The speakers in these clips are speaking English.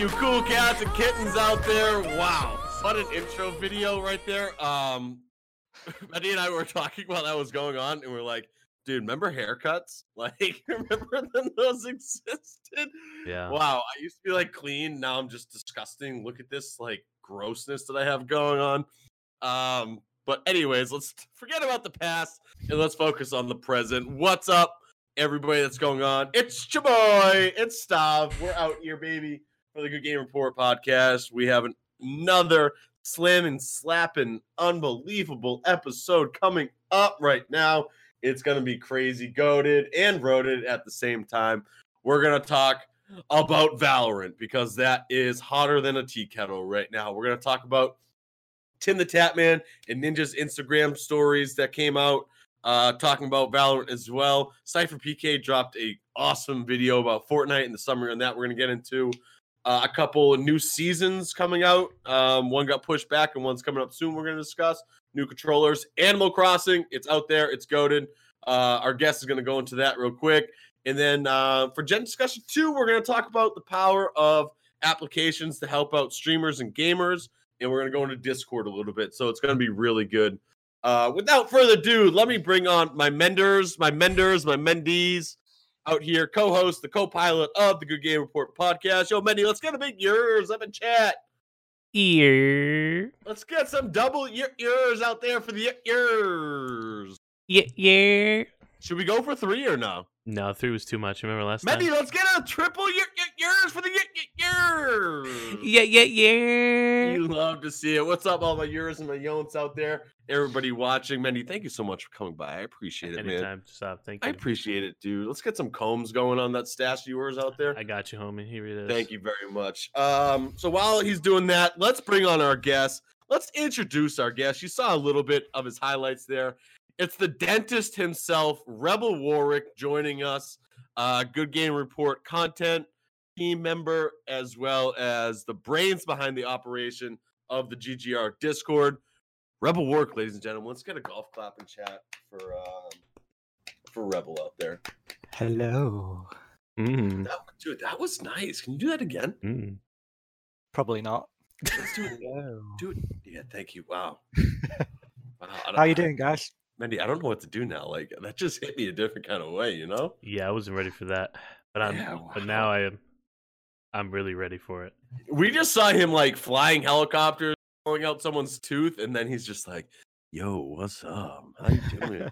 you cool cats and kittens out there. Wow, what an intro video right there. Um, Betty and I were talking while that was going on, and we're like, dude, remember haircuts? Like, remember when those existed? Yeah. Wow, I used to be like clean. Now I'm just disgusting. Look at this like grossness that I have going on. Um, but anyways, let's forget about the past and let's focus on the present. What's up, everybody that's going on? It's your boy, it's Stav. We're out here, baby, for the Good Game Report podcast. We have another slamming, slapping, unbelievable episode coming up right now. It's gonna be crazy, goaded and roaded at the same time. We're gonna talk about Valorant because that is hotter than a tea kettle right now. We're gonna talk about Tim the Tatman and Ninja's Instagram stories that came out uh, talking about Valorant as well. Cypher PK dropped a awesome video about Fortnite in the summer, and that we're gonna get into. Uh, a couple new seasons coming out. Um, one got pushed back, and one's coming up soon. We're gonna discuss new controllers. Animal Crossing, it's out there, it's goaded. Uh, our guest is gonna go into that real quick, and then uh, for Gen Discussion Two, we're gonna talk about the power of applications to help out streamers and gamers and we're going to go into Discord a little bit. So it's going to be really good. Uh, without further ado, let me bring on my menders, my menders, my mendees out here, co-host, the co-pilot of the Good Game Report podcast. Yo, Mendy, let's get a big yours up in chat. Ear. Let's get some double yours out there for the yours. Yeah, yeah. Should we go for three or no? No, three was too much. Remember last time. Mendy, time? let's get a triple y- y- yours for the y- y- Yeah, yeah, yeah. You love to see it. What's up, all my yours and my yonts out there? Everybody watching. Mendy, thank you so much for coming by. I appreciate it, man. Anytime. Stop. Thank you. I appreciate it, dude. Let's get some combs going on that stash of yours out there. I got you, homie. Here it is. Thank you very much. Um, so while he's doing that, let's bring on our guest. Let's introduce our guest. You saw a little bit of his highlights there. It's the dentist himself, Rebel Warwick, joining us. Uh, Good Game Report content team member, as well as the brains behind the operation of the GGR Discord. Rebel Warwick, ladies and gentlemen. Let's get a golf clap and chat for um, for Rebel out there. Hello. Mm, That, dude, that was nice. Can you do that again? mm. Probably not. Let's do it. Dude, yeah, thank you. Wow. Wow. I How you doing, guys? Mandy, I don't know what to do now. Like that just hit me a different kind of way, you know? Yeah, I wasn't ready for that, but I'm. Yeah, But now I am. I'm really ready for it. We just saw him like flying helicopters, pulling out someone's tooth, and then he's just like, "Yo, what's up? How you doing?"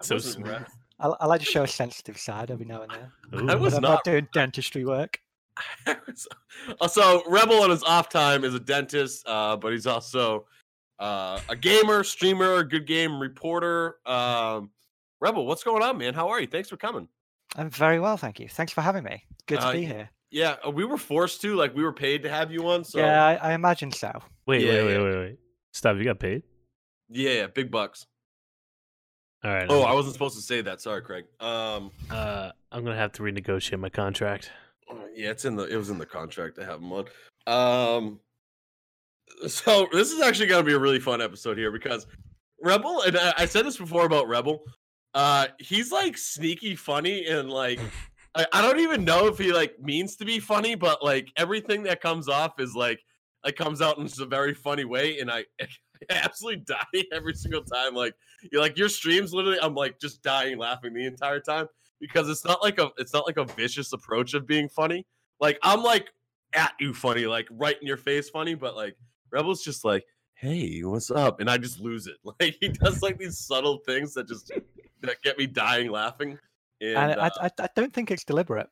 I So wasn't smooth. I, I like to show a sensitive side every now and then. I Ooh. was When I'm not- doing dentistry work. I was- Uh, so Rebel on his off time is a dentist, uh, but he's also uh, a gamer, streamer, good game reporter. Um, Rebel, what's going on, man? How are you? Thanks for coming. I'm very well, thank you. Thanks for having me. Good to Uh, be here. Yeah, uh, we were forced to, like, we were paid to have you on. So Yeah, I, I imagine so. Wait, Yeah, wait, wait, yeah. wait, wait. Stop. You got paid? yeah, big bucks. All right. Oh, I'm- I wasn't supposed to say that. Sorry, Craig. Um, Uh, I'm gonna have to renegotiate my contract. yeah, it's in the it was in the contract to have him on. Um, so this is actually going to be a really fun episode here because Rebel, and I, said this before about Rebel. Uh, he's like sneaky funny and like I, I don't even know if he like means to be funny, but like everything that comes off is like like comes out in a very funny way, and I, I absolutely die every single time. Like you like your streams, literally, I'm like just dying laughing the entire time because it's not like a it's not like a vicious approach of being funny. Like I'm like at you funny, like right in your face funny, but like Rebel's just like, hey, what's up? And I just lose it. Like he does like these subtle things that just that get me dying laughing. And, And I, uh, I, I don't think it's deliberate.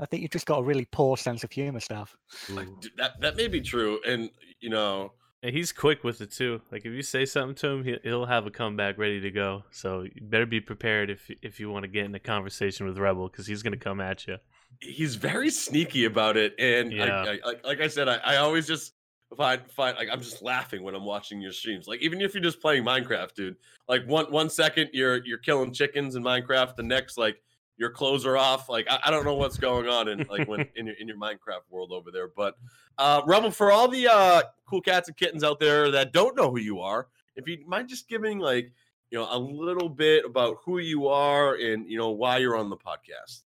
I think you've just got a really poor sense of humor, Stav. like, that that may be true, and you know, And he's quick with it too. Like if you say something to him, he- he'll have a comeback ready to go. So you better be prepared if if you want to get in a conversation with Rebel because he's gonna come at you. he's very sneaky about it, and Yeah. I, like like I said, I, I always just find find like I'm just laughing when I'm watching your streams. Like even if you're just playing Minecraft, dude. Like one one second you're you're killing chickens in Minecraft, the next like your clothes are off. Like I, I don't know what's going on in like when in your in your Minecraft world over there. But uh Rebel, for all the uh cool cats and kittens out there that don't know who you are, if you mind just giving like you know a little bit about who you are and you know why you're on the podcast.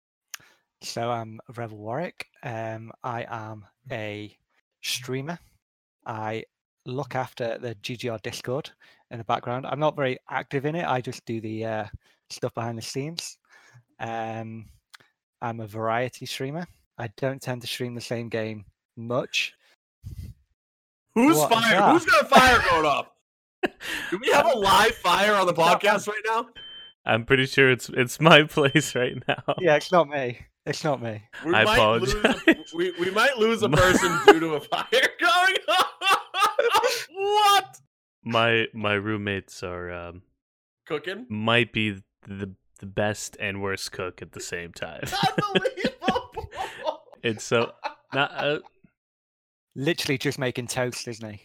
So I'm Rebel Warwick. Um, I am a streamer. I look after the GGR Discord in the background. I'm not very active in it. I just do the uh, stuff behind the scenes. Um, I'm a variety streamer. I don't tend to stream the same game much. Who's What is fire? Who's got a fire going up? Do we have a live fire on the podcast right now? I'm pretty sure it's it's my place right now. Yeah, it's not me. It's not me. We I might lose. apologize. We, we might lose a person due to a fire going on. What? My my roommates are um, Cooking? might be the the best and worst cook at the same time. Unbelievable. It's so not. Uh, Literally just making toast, isn't he?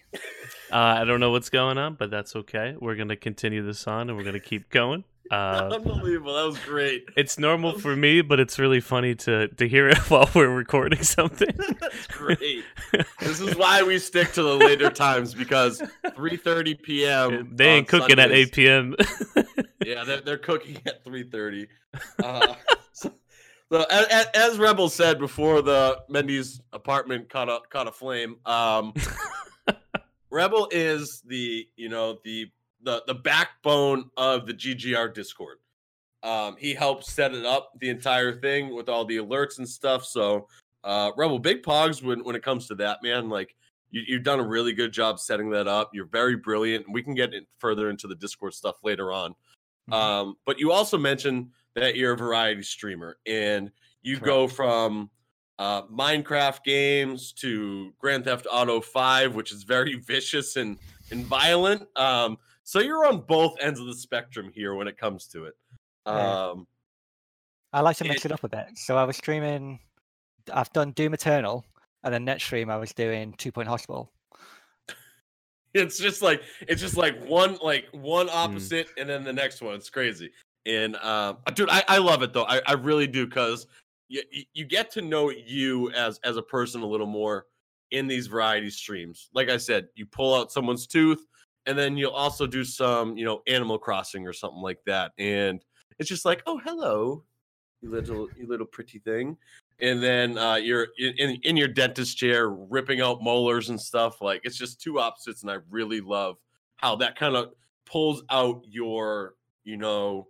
uh, I don't know what's going on, but that's okay. We're gonna continue this on, and we're gonna keep going. Uh, Unbelievable. That was great. it's normal for me, but it's really funny to to hear it while we're recording something. That's great. This is why we stick to the later times because 3:30 p.m. they ain't cooking at 8 p.m. Yeah, they're, they're cooking at 3:30. Uh, so, so as, as Rebel said before the Mendy's apartment caught a caught a flame, um, Rebel is the you know the the the backbone of the GGR Discord. Um, he helped set it up the entire thing with all the alerts and stuff. So uh, Rebel Big Pogs when when it comes to that man, like you, you've done a really good job setting that up. You're very brilliant. We can get in further into the Discord stuff later on. Mhm. Um, but you also mentioned that you're a variety streamer and you go from uh, Minecraft games to Grand Theft Auto 5, which is very vicious and, and violent. Um, so you're on both ends of the spectrum here when it comes to it. Yeah. Um, I like to mix it- it up a bit. So I was streaming. I've done Doom Eternal, and then next stream I was doing Two Point Hospital. it's just like it's just like one like one Hmm. opposite and then the next one it's crazy and um dude i, I love it though i, I really do because you, you get to know you as as a person a little more in these variety streams like i said you pull out someone's tooth and then you'll also do some you know animal crossing or something like that and it's just like oh hello you little you little pretty thing and then uh, you're in, in your dentist chair ripping out molars and stuff. Like it's just two opposites, and I really love how that kind of pulls out your you know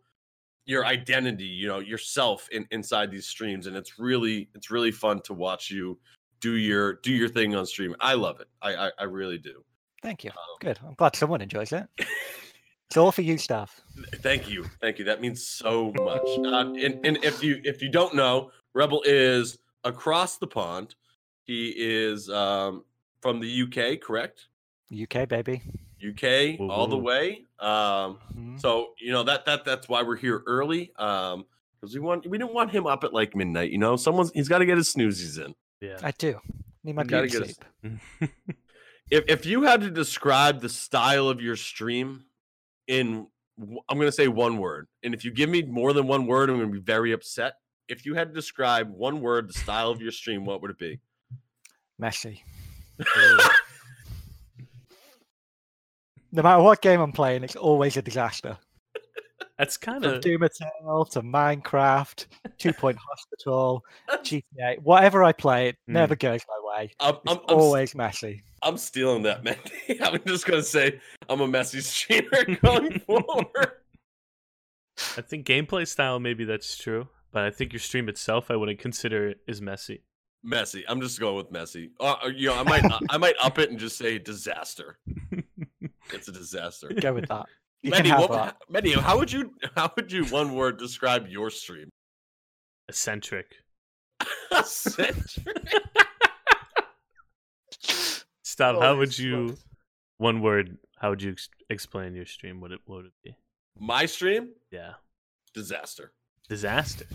your identity, you know yourself in, inside these streams, and it's really it's really fun to watch you do your do your thing on stream. I love it. I I, I really do. Thank you. Um, Good. I'm glad someone enjoys it. It's all for you, Stav. Thank you, thank you. That means so much. Uh, and and if you if you don't know, Rebel is across the pond. He is um, from the UK, correct? UK baby. UK all the way. Um, Mhm. so you know that that that's why we're here early. Um, because we want we didn't want him up at like midnight. You know, someone's he's got to get his snoozies in. yeah. I do need my You gotta beauty get sleep. If if you had to describe the style of your stream in I'm going to say one word. And if you give me more than one word, I'm going to be very upset. If you had to describe one word the style of your stream, what would it be? Messy. No matter what game I'm playing, it's always a disaster. That's kind of Doom Eternal to Minecraft, Two Point Hospital, GTA, whatever I play, it Hmm. never goes my way. I'm, I'm, always messy. I'm stealing that, man. I'm just going to say I'm a messy streamer going forward. I think gameplay style maybe that's true, but I think your stream itself I wouldn't consider it as messy. Messy. I'm just going with messy. Uh, uh, you know, I might I might up it and just say disaster. It's a disaster. Go with that. You can Medi, what, that. Medi, how would you how would you one word describe your stream? Eccentric. Eccentric. Stop. Holy how would smokes. you one word? How would you ex- explain your stream? What it what would it be? My stream? Yeah, Disaster. disaster.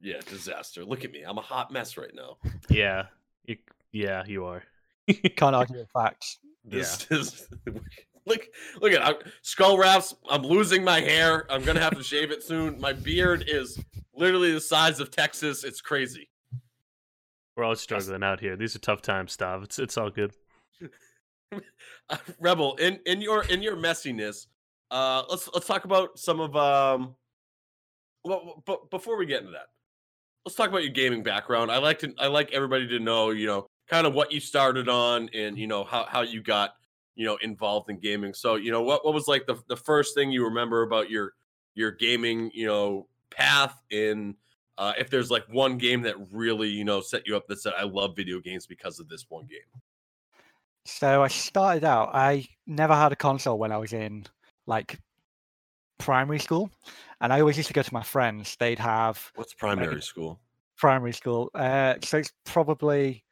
Yeah, disaster. Look at me. I'm a hot mess right now. Yeah, you, yeah, you are. Can't argue with facts. This is look look at I, skull wraps. I'm losing my hair. I'm gonna have to shave it soon. My beard is literally the size of Texas. It's crazy. We're all struggling out here. These are tough times, Stav. It's it's all good. Uh, Rebel, in in your in your messiness, uh, let's let's talk about some of um. Well, but before we get into that, let's talk about your gaming background. I like to I like everybody to know, you know, kind of what you started on and you know how how you got you know involved in gaming. So you know what what was like the the first thing you remember about your your gaming you know path in uh, if there's like one game that really you know set you up that said I love video games because of this one game. So I started out. I never had a console when I was in like primary school, and I always used to go to my friends. They'd have What's primary school? primary school. Uh, so it's probably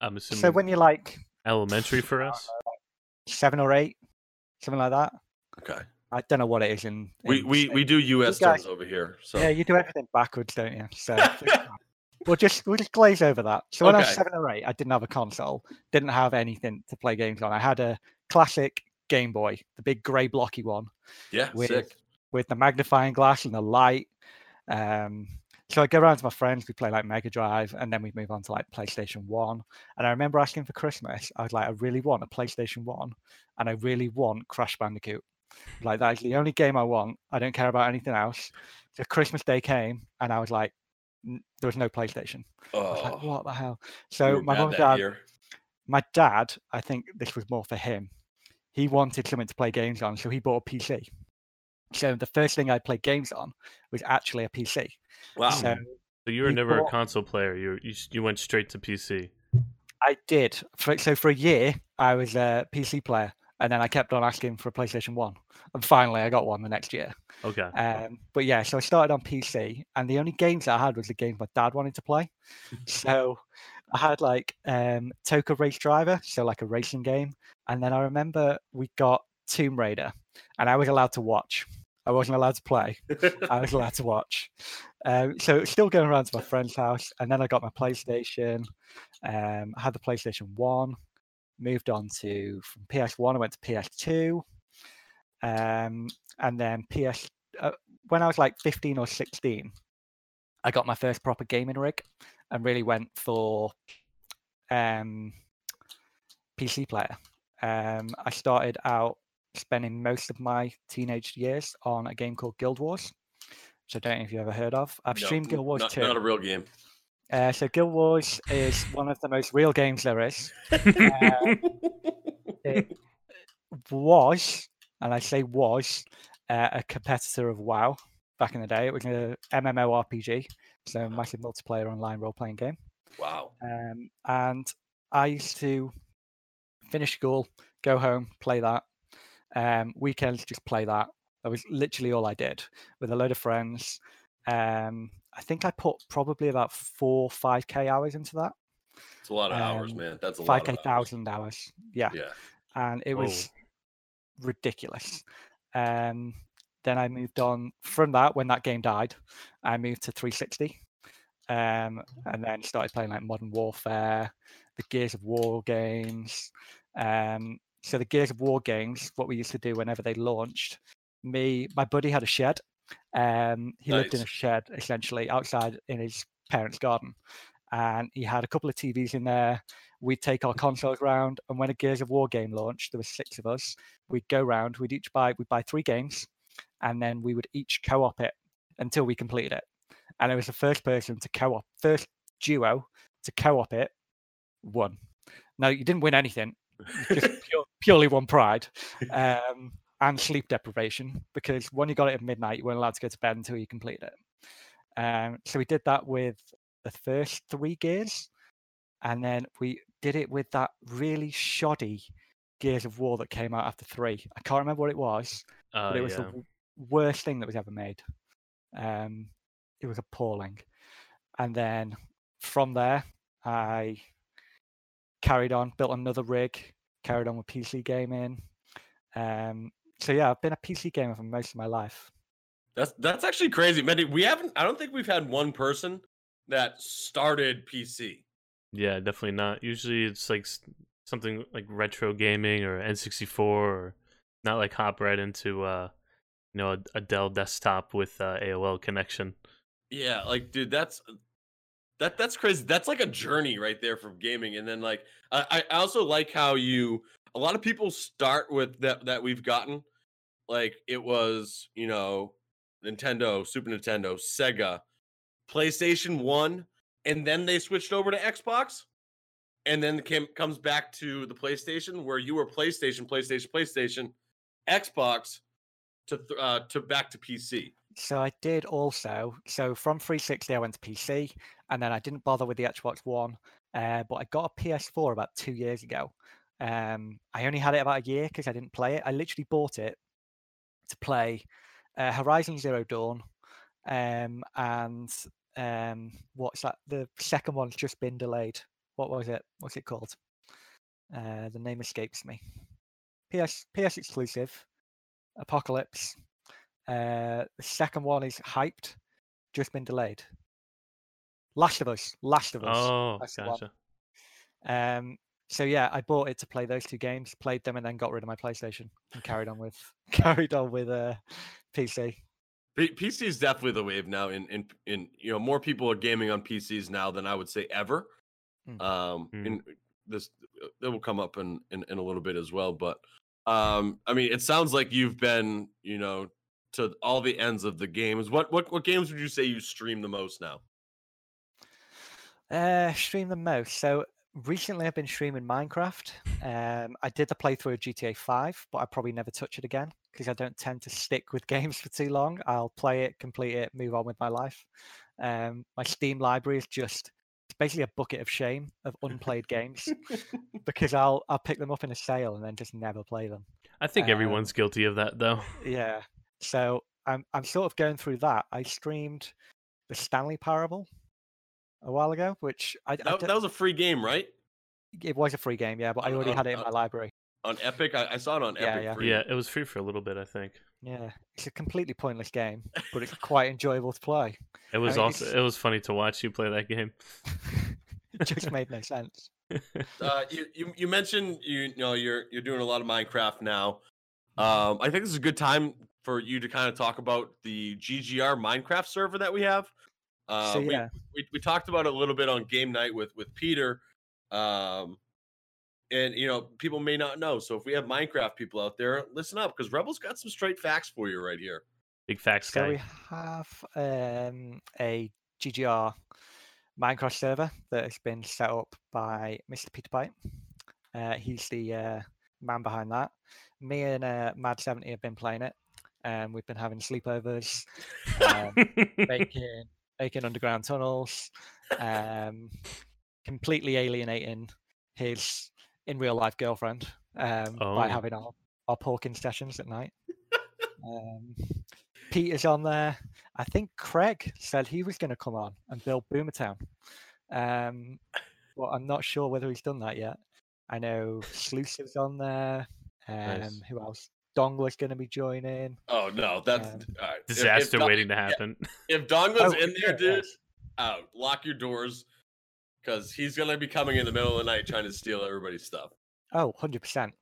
I'm assuming so when you're like elementary for us. Seven or eight, something like that. Okay, I don't know what it is in. we in we we do U.S. terms over here. So Yeah, you do everything backwards, don't you? So we'll just we'll just glaze over that. So when I was seven or eight, I didn't have a console, didn't have anything to play games on. I had a classic Game Boy, the big grey blocky one yeah, with sick. with the magnifying glass and the light. Um, so I go around to my friends, we play like Mega Drive, and then we move on to like PlayStation One. And I remember asking for Christmas, I was like, I really want a PlayStation One, and I really want Crash Bandicoot. Like that is the only game I want. I don't care about anything else. So Christmas Day came, and I was like, there was no PlayStation. I was like, Oh, what the hell? So my mum and dad, year. my dad, I think this was more for him. He wanted something to play games on, so he bought a PC. So the first thing I played games on was actually a PC. Wow. So So you were never a console player. You you you went straight to PC. I did. For, so for a year, I was a PC player, and then I kept on asking for a PlayStation One, and finally I got one the next year. Okay. Um, but yeah, so I started on PC, and the only games I had was the games my dad wanted to play. so I had like um, TOCA Race Driver, so like a racing game, and then I remember we got Tomb Raider, and I was allowed to watch. I wasn't allowed to play. I was allowed to watch. Um, so still going around to my friend's house, and then I got my PlayStation. Um, I had the PlayStation One. Moved on to from PS One, I went to PS2, um, and then PS. Uh, when I was like 15 or 16, I got my first proper gaming rig, and really went for um, PC player. Um, I started out spending most of my teenage years on a game called Guild Wars, which I don't know if you've ever heard of. I've No, streamed Guild Wars not, 2. not a real game. Uh, so Guild Wars is one of the most real games there is. Uh, it was, and I say was, uh, a competitor of WoW back in the day. It was a MMORPG, so a massive multiplayer online role-playing game. wow. Um, and I used to finish school, go home, play that. Um, weekends, just play that. That was literally all I did with a load of friends. Um, I think I put probably about four, five k hours into that. It's a lot of hours, um, man. That's a Five lot k thousand hours. Yeah, Yeah. and it Whoa. was ridiculous. Um, then I moved on from that when that game died. I moved to 360, um, and then started playing like Modern Warfare, the Gears of War games. Um, so the Gears of War games, what we used to do whenever they launched, me, my buddy had a shed. Um, he lived in a shed essentially outside in his parents' garden, and he had a couple of TVs in there. We'd take our consoles round, and when a Gears of War game launched, there were six of us. We'd go round. We'd each buy we'd buy three games, and then we would each co-op it until we completed it. And it was the first person to co-op, first duo to co-op it, won. No, you didn't win anything. Just pure, purely one pride um, and sleep deprivation because when you got it at midnight, you weren't allowed to go to bed until you completed it. Um, so we did that with the first three gears, and then we did it with that really shoddy Gears of War that came out after three. I can't remember what it was, Uh, but it was yeah. the w- worst thing that was ever made. Um, it was appalling. And then from there, I carried on, built another rig, carried on with PC gaming. Um, so yeah, I've been a PC gamer for most of my life. That's that's actually crazy, Mendy. We haven't. I don't think we've had one person that started PC. Yeah, definitely not. Usually it's like something like retro gaming or N64 or not like hop right into uh you know a, a Dell desktop with uh, AOL connection. Yeah, like dude, that's that that's crazy. That's like a journey right there from gaming. And then like I, I also like how you a lot of people start with that that we've gotten. Like it was, you know, Nintendo, Super Nintendo, Sega, PlayStation 1 and then they switched over to Xbox and then came comes back to the PlayStation where you were PlayStation, PlayStation, PlayStation, Xbox to uh, to back to PC. So I did also. So from 360, I went to PC, and then I didn't bother with the Xbox One. Uh, but I got a PS4 about two years ago. Um, I only had it about a year because I didn't play it. I literally bought it to play uh, Horizon Zero Dawn, um, and um, what's that? The second one's just been delayed. What was it? What's it called? Uh, the name escapes me. PS PS exclusive. Apocalypse. Uh, the second one is hyped, just been delayed. Last of Us. Last of Us. Oh, That's gotcha. Um, so yeah, I bought it to play those two games, played them, and then got rid of my PlayStation and carried on with carried on with uh, PC. P- PC is definitely the wave now. In in in you know more people are gaming on PCs now than I would say ever. Mm. Um, Mm. in this that will come up in, in in a little bit as well. But um, I mean, it sounds like you've been you know to all the ends of the games. What what what games would you say you stream the most now? Uh, stream the most. So recently, I've been streaming Minecraft. Um, I did the playthrough of GTA 5, but I probably never touch it again because I don't tend to stick with games for too long. I'll play it, complete it, move on with my life. Um, my Steam library is just it's basically a bucket of shame of unplayed games because I'll I'll pick them up in a sale and then just never play them. I think Um, everyone's guilty of that, though. Yeah. So I'm I'm sort of going through that. I streamed the Stanley Parable a while ago, which I, I That, don't- that was a free game, right? it was a free game, yeah, but I already on- had it in on- my library. On Epic, I, I saw it on Yeah, Epic. yeah. Free. Yeah, it was free for a little bit, I think. Yeah, it's a completely pointless game, but it's quite enjoyable to play. It was mean, also it's- it was funny to watch you play that game. it just made no sense. uh, you, you you mentioned you, you know you're you're doing a lot of Minecraft now. Um, I think this is a good time for you to kind of talk about the GGR Minecraft server that we have. Uh, so we, yeah, we we talked about it a little bit on game night with with Peter. Um, and you know people may not know, so if we have Minecraft people out there, listen up because Rebels got some straight facts for you right here. Big facts so we have um, a GGR Minecraft server that has been set up by Mr. Peter Pipe. Uh, he's the uh, man behind that. Me and uh, Mad Seventy have been playing it. Um, we've been having sleepovers, um, making making underground tunnels, um, completely alienating his in real life girlfriend um, by Oh. having our, our porking sessions at night. Um, Peter's on there. I think Craig said he was going to come on and build Boomertown. Um, but I'm not sure whether he's done that yet. I know Sluiciv's on there. Um, Nice. Who else? Dongler's going to be joining. Oh no, that's Um, all right. If- if Disaster Don- waiting to happen. If Dongo's Oh, in there, yeah, dude, yes. out. Lock your doors because he's gonna be coming in the middle of the night trying to steal everybody's stuff. Oh, 100%.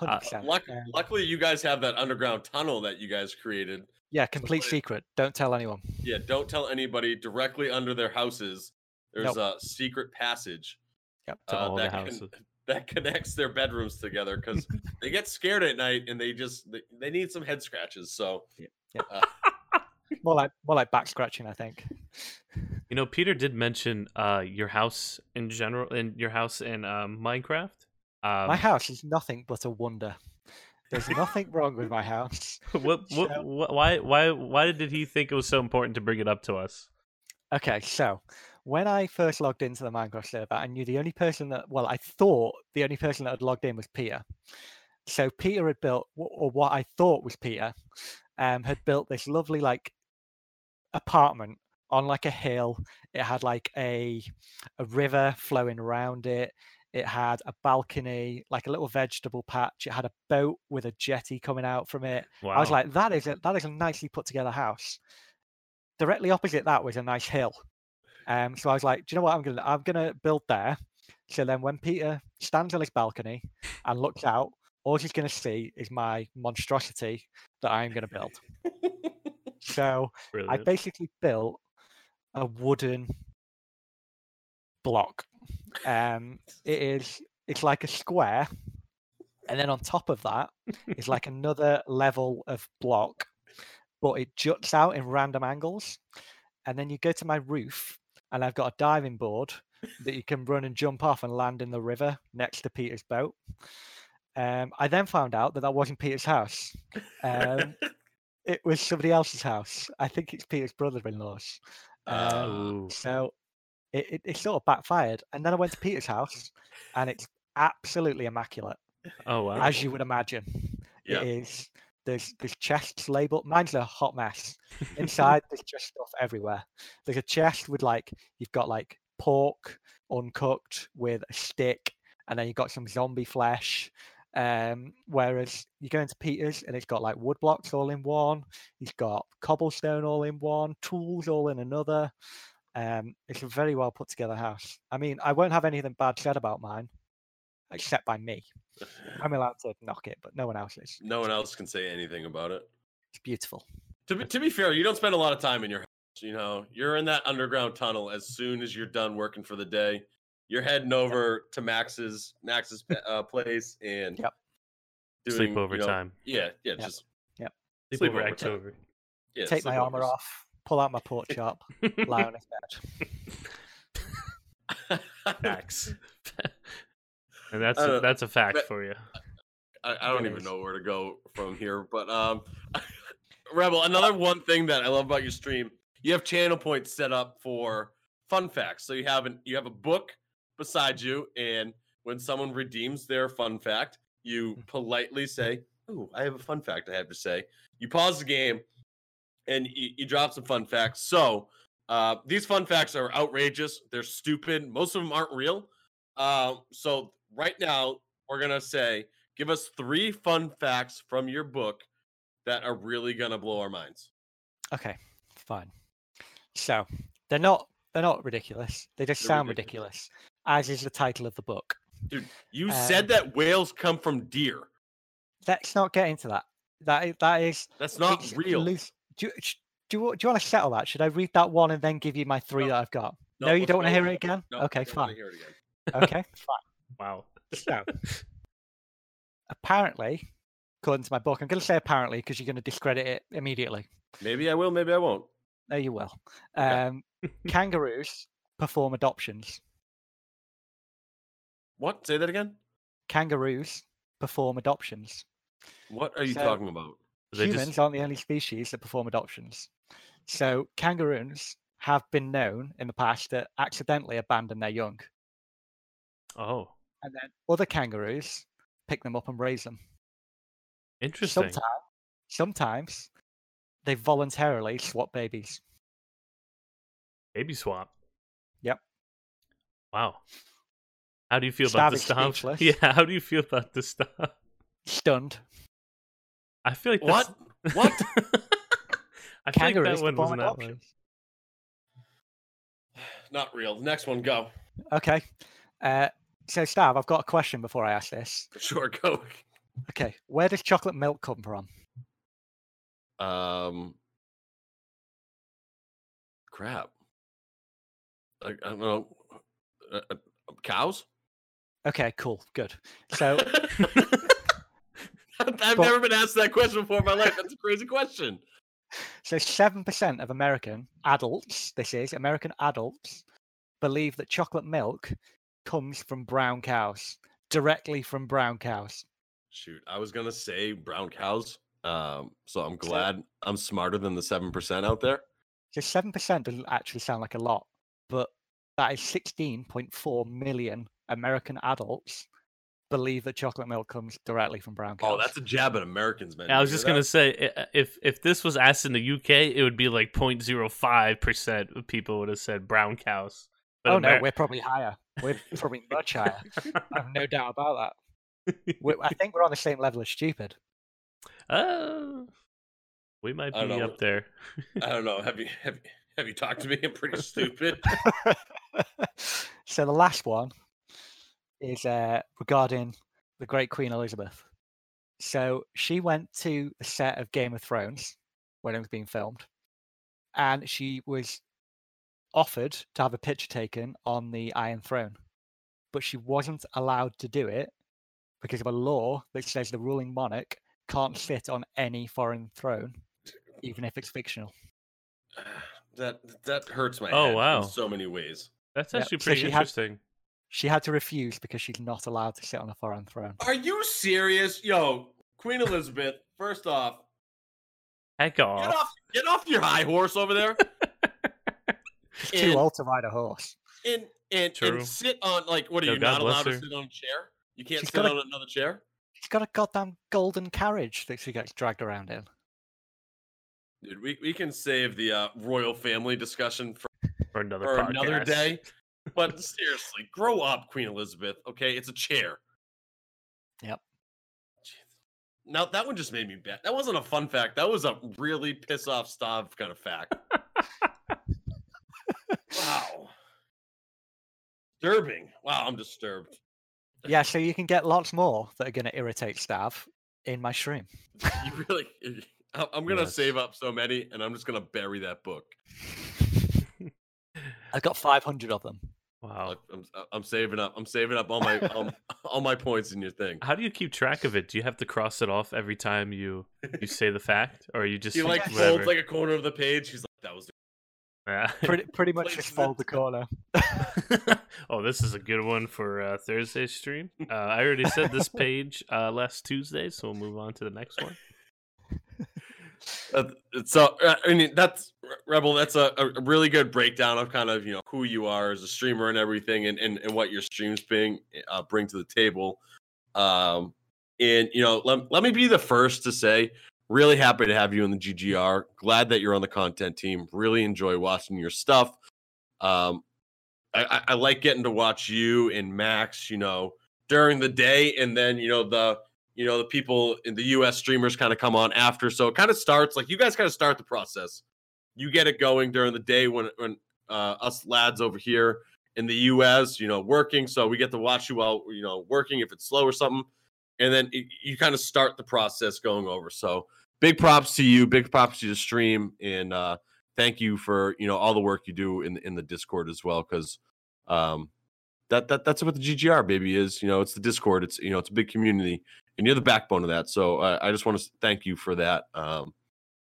100%. Luck, Um, luckily, you guys have that underground tunnel that you guys created. yeah, complete like- secret. Don't tell anyone. Yeah, don't tell anybody. Directly under their houses, there's Nope. a secret passage Yep. To all the that, con- houses. That connects their bedrooms together because they get scared at night and they just they, they need some head scratches. So yeah More like more like back scratching, I think. You know, Peter did mention uh your house in general, in your house in um, Minecraft. Um, my house is nothing but a wonder. There's nothing wrong with my house. what, what, So- what, why, why, why did he think it was so important to bring it up to us? Okay, so when I first logged into the Minecraft server, I knew the only person that, well, I thought the only person that had logged in was Peter. So Peter had built, or what I thought was Peter, um, had built this lovely like apartment on like a hill. It had like a a river flowing around it. It had a balcony, like a little vegetable patch. It had a boat with a jetty coming out from it. Wow. I was like, that is a that is a nicely put together house. Directly opposite that was a nice hill. Um, so I was like, do you know what I'm gonna I'm gonna build there. So then when Peter stands on his balcony and looks out, all he's gonna see is my monstrosity that I'm gonna build. So I basically built a wooden block. Um, it is it's like a square, and then on top of that is like another level of block, but it juts out in random angles. and then you go to my roof, and I've got a diving board that you can run and jump off and land in the river next to Peter's boat. Um, I then found out that that wasn't Peter's house. Um, it was somebody else's house. I think it's Peter's brother-in-law's. Um, Ooh. so it, it, it sort of backfired. And then I went to Peter's house, and it's absolutely immaculate, Oh wow. as you would imagine. It is. There's there's chests labeled. Mine's a hot mess. Inside there's just stuff everywhere. There's a chest with like you've got like pork uncooked with a stick, and then you've got some zombie flesh. Um, whereas you go into Peter's and it's got like wood blocks all in one. He's got cobblestone all in one, tools all in another. Um, it's a very well put together house. I mean, I won't have anything bad said about mine, except by me. I'm allowed to knock it, but no one else is. no one else can say anything about it. It's beautiful. To be, to be fair, you don't spend a lot of time in your house. You know, you're in that underground tunnel as soon as you're done working for the day. You're heading over to Max's Max's uh, place and Yep. doing, Sleepover you know- time. Yeah, yeah, Yep. just Sleepover sleepover October. time. yeah. Take my armor off, pull out my pork chop, lie on his bed. Facts. And that's I a, don't- that's a fact but- for you. I, I don't It even know where to go from here. But um, Rebel, another one thing that I love about your stream, you have channel points set up for fun facts. So you have an you have a book beside you, and when someone redeems their fun fact, you Mm. politely say, "Oh, I have a fun fact I have to say." You pause the game, and you, you drop some fun facts. So uh, these fun facts are outrageous. They're stupid. Most of them aren't real. Um, so right now we're gonna say, give us three fun facts from your book that are really gonna blow our minds. Okay, fine. So they're not they're not ridiculous. They just They're sound ridiculous. ridiculous. as is the title of the book. Dude, you Um, said that whales come from deer. Let's not get into that. That is, that is That's not real. loose- Do you, do you, do you want to settle that? Should I read that one and then give you my three No. that I've got? No, No, you don't want to hear it again? No, okay, I don't wanna fine. Hear it again. Okay, fine. Wow. So apparently, according to my book, I'm going to say apparently because you're going to discredit it immediately. Maybe I will. Maybe I won't. No, you will. Um, kangaroos perform adoptions. What? Say that again. Kangaroos perform adoptions. What are you So- talking about? They Humans just aren't the only species that perform adoptions. So kangaroos have been known in the past to accidentally abandon their young, oh, and then other kangaroos pick them up and raise them. interesting. Sometimes, sometimes they voluntarily swap babies. Baby swap. Yep. Wow. How do you feel about Stav this stuff? Yeah, how do you feel about this stuff? Stunned. I feel like What? that's- What? I feel like Kangaroos that one perform wasn't that one. Not real. The Next one, go. Okay. Uh, so, Stav, I've got a question before I ask this. Sure, go. Okay, where does chocolate milk come from? Um, crap. I, I don't know. Uh, uh, cows. Okay, cool, good. So, I've But- never been asked that question before in my life. That's a crazy question. so seven percent of American adults, this is American adults, believe that chocolate milk comes from brown cows, directly from brown cows. Shoot, I was gonna say brown cows. Um, so I'm So- glad I'm smarter than the seven percent out there. So seven percent doesn't actually sound like a lot, but that is sixteen point four million American adults believe that chocolate milk comes directly from brown cows. Oh, that's a jab at Americans, man. Yeah, I was hear just gonna that? say if if this was asked in the UK, it would be like 0.05 percent of people would have said brown cows. But oh no, Amer- we're probably higher. We're probably much higher. I have no doubt about that. we I think we're on the same level as stupid. uh, we might be know. up there. I don't know. Have you have you, have you talked to me? I'm pretty stupid. so the last one is uh, regarding the great Queen Elizabeth. So she went to the set of Game of Thrones when it was being filmed, and she was offered to have a picture taken on the Iron Throne, but she wasn't allowed to do it because of a law that says the ruling monarch can't sit on any foreign throne, even if it's fictional. that that hurts my Oh, head wow. in so many ways. That's Yeah, actually so pretty she had- interesting. She had to refuse because she's not allowed to sit on a foreign throne. Are you serious? Yo, Queen Elizabeth, first off, Heck get off. off get off your high horse over there She's and, too old to ride a horse. and, and, True. and sit on like what are Yo, you God not bless allowed to sit on a chair? You can't She's sit gotta- on another chair? She's got a goddamn golden carriage that she gets dragged around in. Dude, we, we can save the uh, royal family discussion for, For another for podcast. another day. But seriously, grow up, Queen Elizabeth. Okay, it's a chair. Yep. Jeez. Now that one just made me bad. That wasn't a fun fact. That was a really piss off Stav kind of fact. wow. Disturbing. Wow, I'm disturbed. Yeah, so you can get lots more that are going to irritate Stav in my stream. You really. I- I'm gonna Yes. save up so many, and I'm just gonna bury that book. I've got 500 of them. Wow. I'm, I'm saving up. I'm saving up all my all, all my points in your thing. How do you keep track of it? Do you have to cross it off every time you you say the fact, or you just He like whatever? folds like a corner of the page. He's like, "That was." Yeah. Pretty, pretty much just fold the corner. oh, this is a good one for uh, Thursday's stream. Uh, I already said this page uh, last Tuesday, so we'll move on to the next one. Uh, so uh, I mean that's Rebel. That's a, a really good breakdown of kind of you know who you are as a streamer and everything, and and, and what your streams bring uh, bring to the table. Um, and you know, let, let me be the first to say, really happy to have you in the GGR. Glad that you're on the content team. Really enjoy watching your stuff. Um, I, I, like getting to watch you and Max. You know, during the day, and then you know the you know the people in the us streamers kind of come on after so it kind of starts like you guys kind of start the process you get it going during the day when when uh, us lads over here in the us you know working so we get to watch you while you know working if it's slow or something and then you kind of start the process going over so big props to you big props to the stream and uh thank you for you know all the work you do in in the discord as well because um that, that that's what the ggr baby is you know it's the discord it's you know it's a big community and you're the backbone of that. So uh, I just want to thank you for that. Um,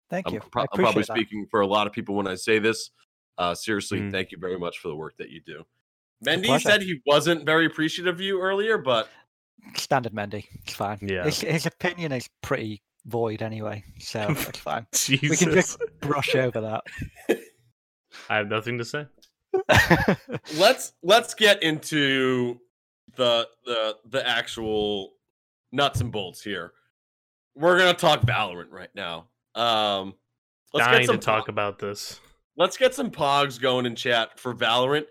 Thank I'm, you. pro- I I'm probably that. speaking for a lot of people when I say this. Uh, seriously, Mm. thank you very much for the work that you do. Mendy said he wasn't very appreciative of you earlier, but Standard Mendy. It's fine. Yeah. His, his opinion is pretty void anyway, so it's fine. Jesus, We can just brush over that. I have nothing to say. let's let's get into the the the actual nuts and bolts here. We're gonna talk Valorant right now. Um, let's Dying get some to talk about this. let's get some pogs going in chat for Valorant.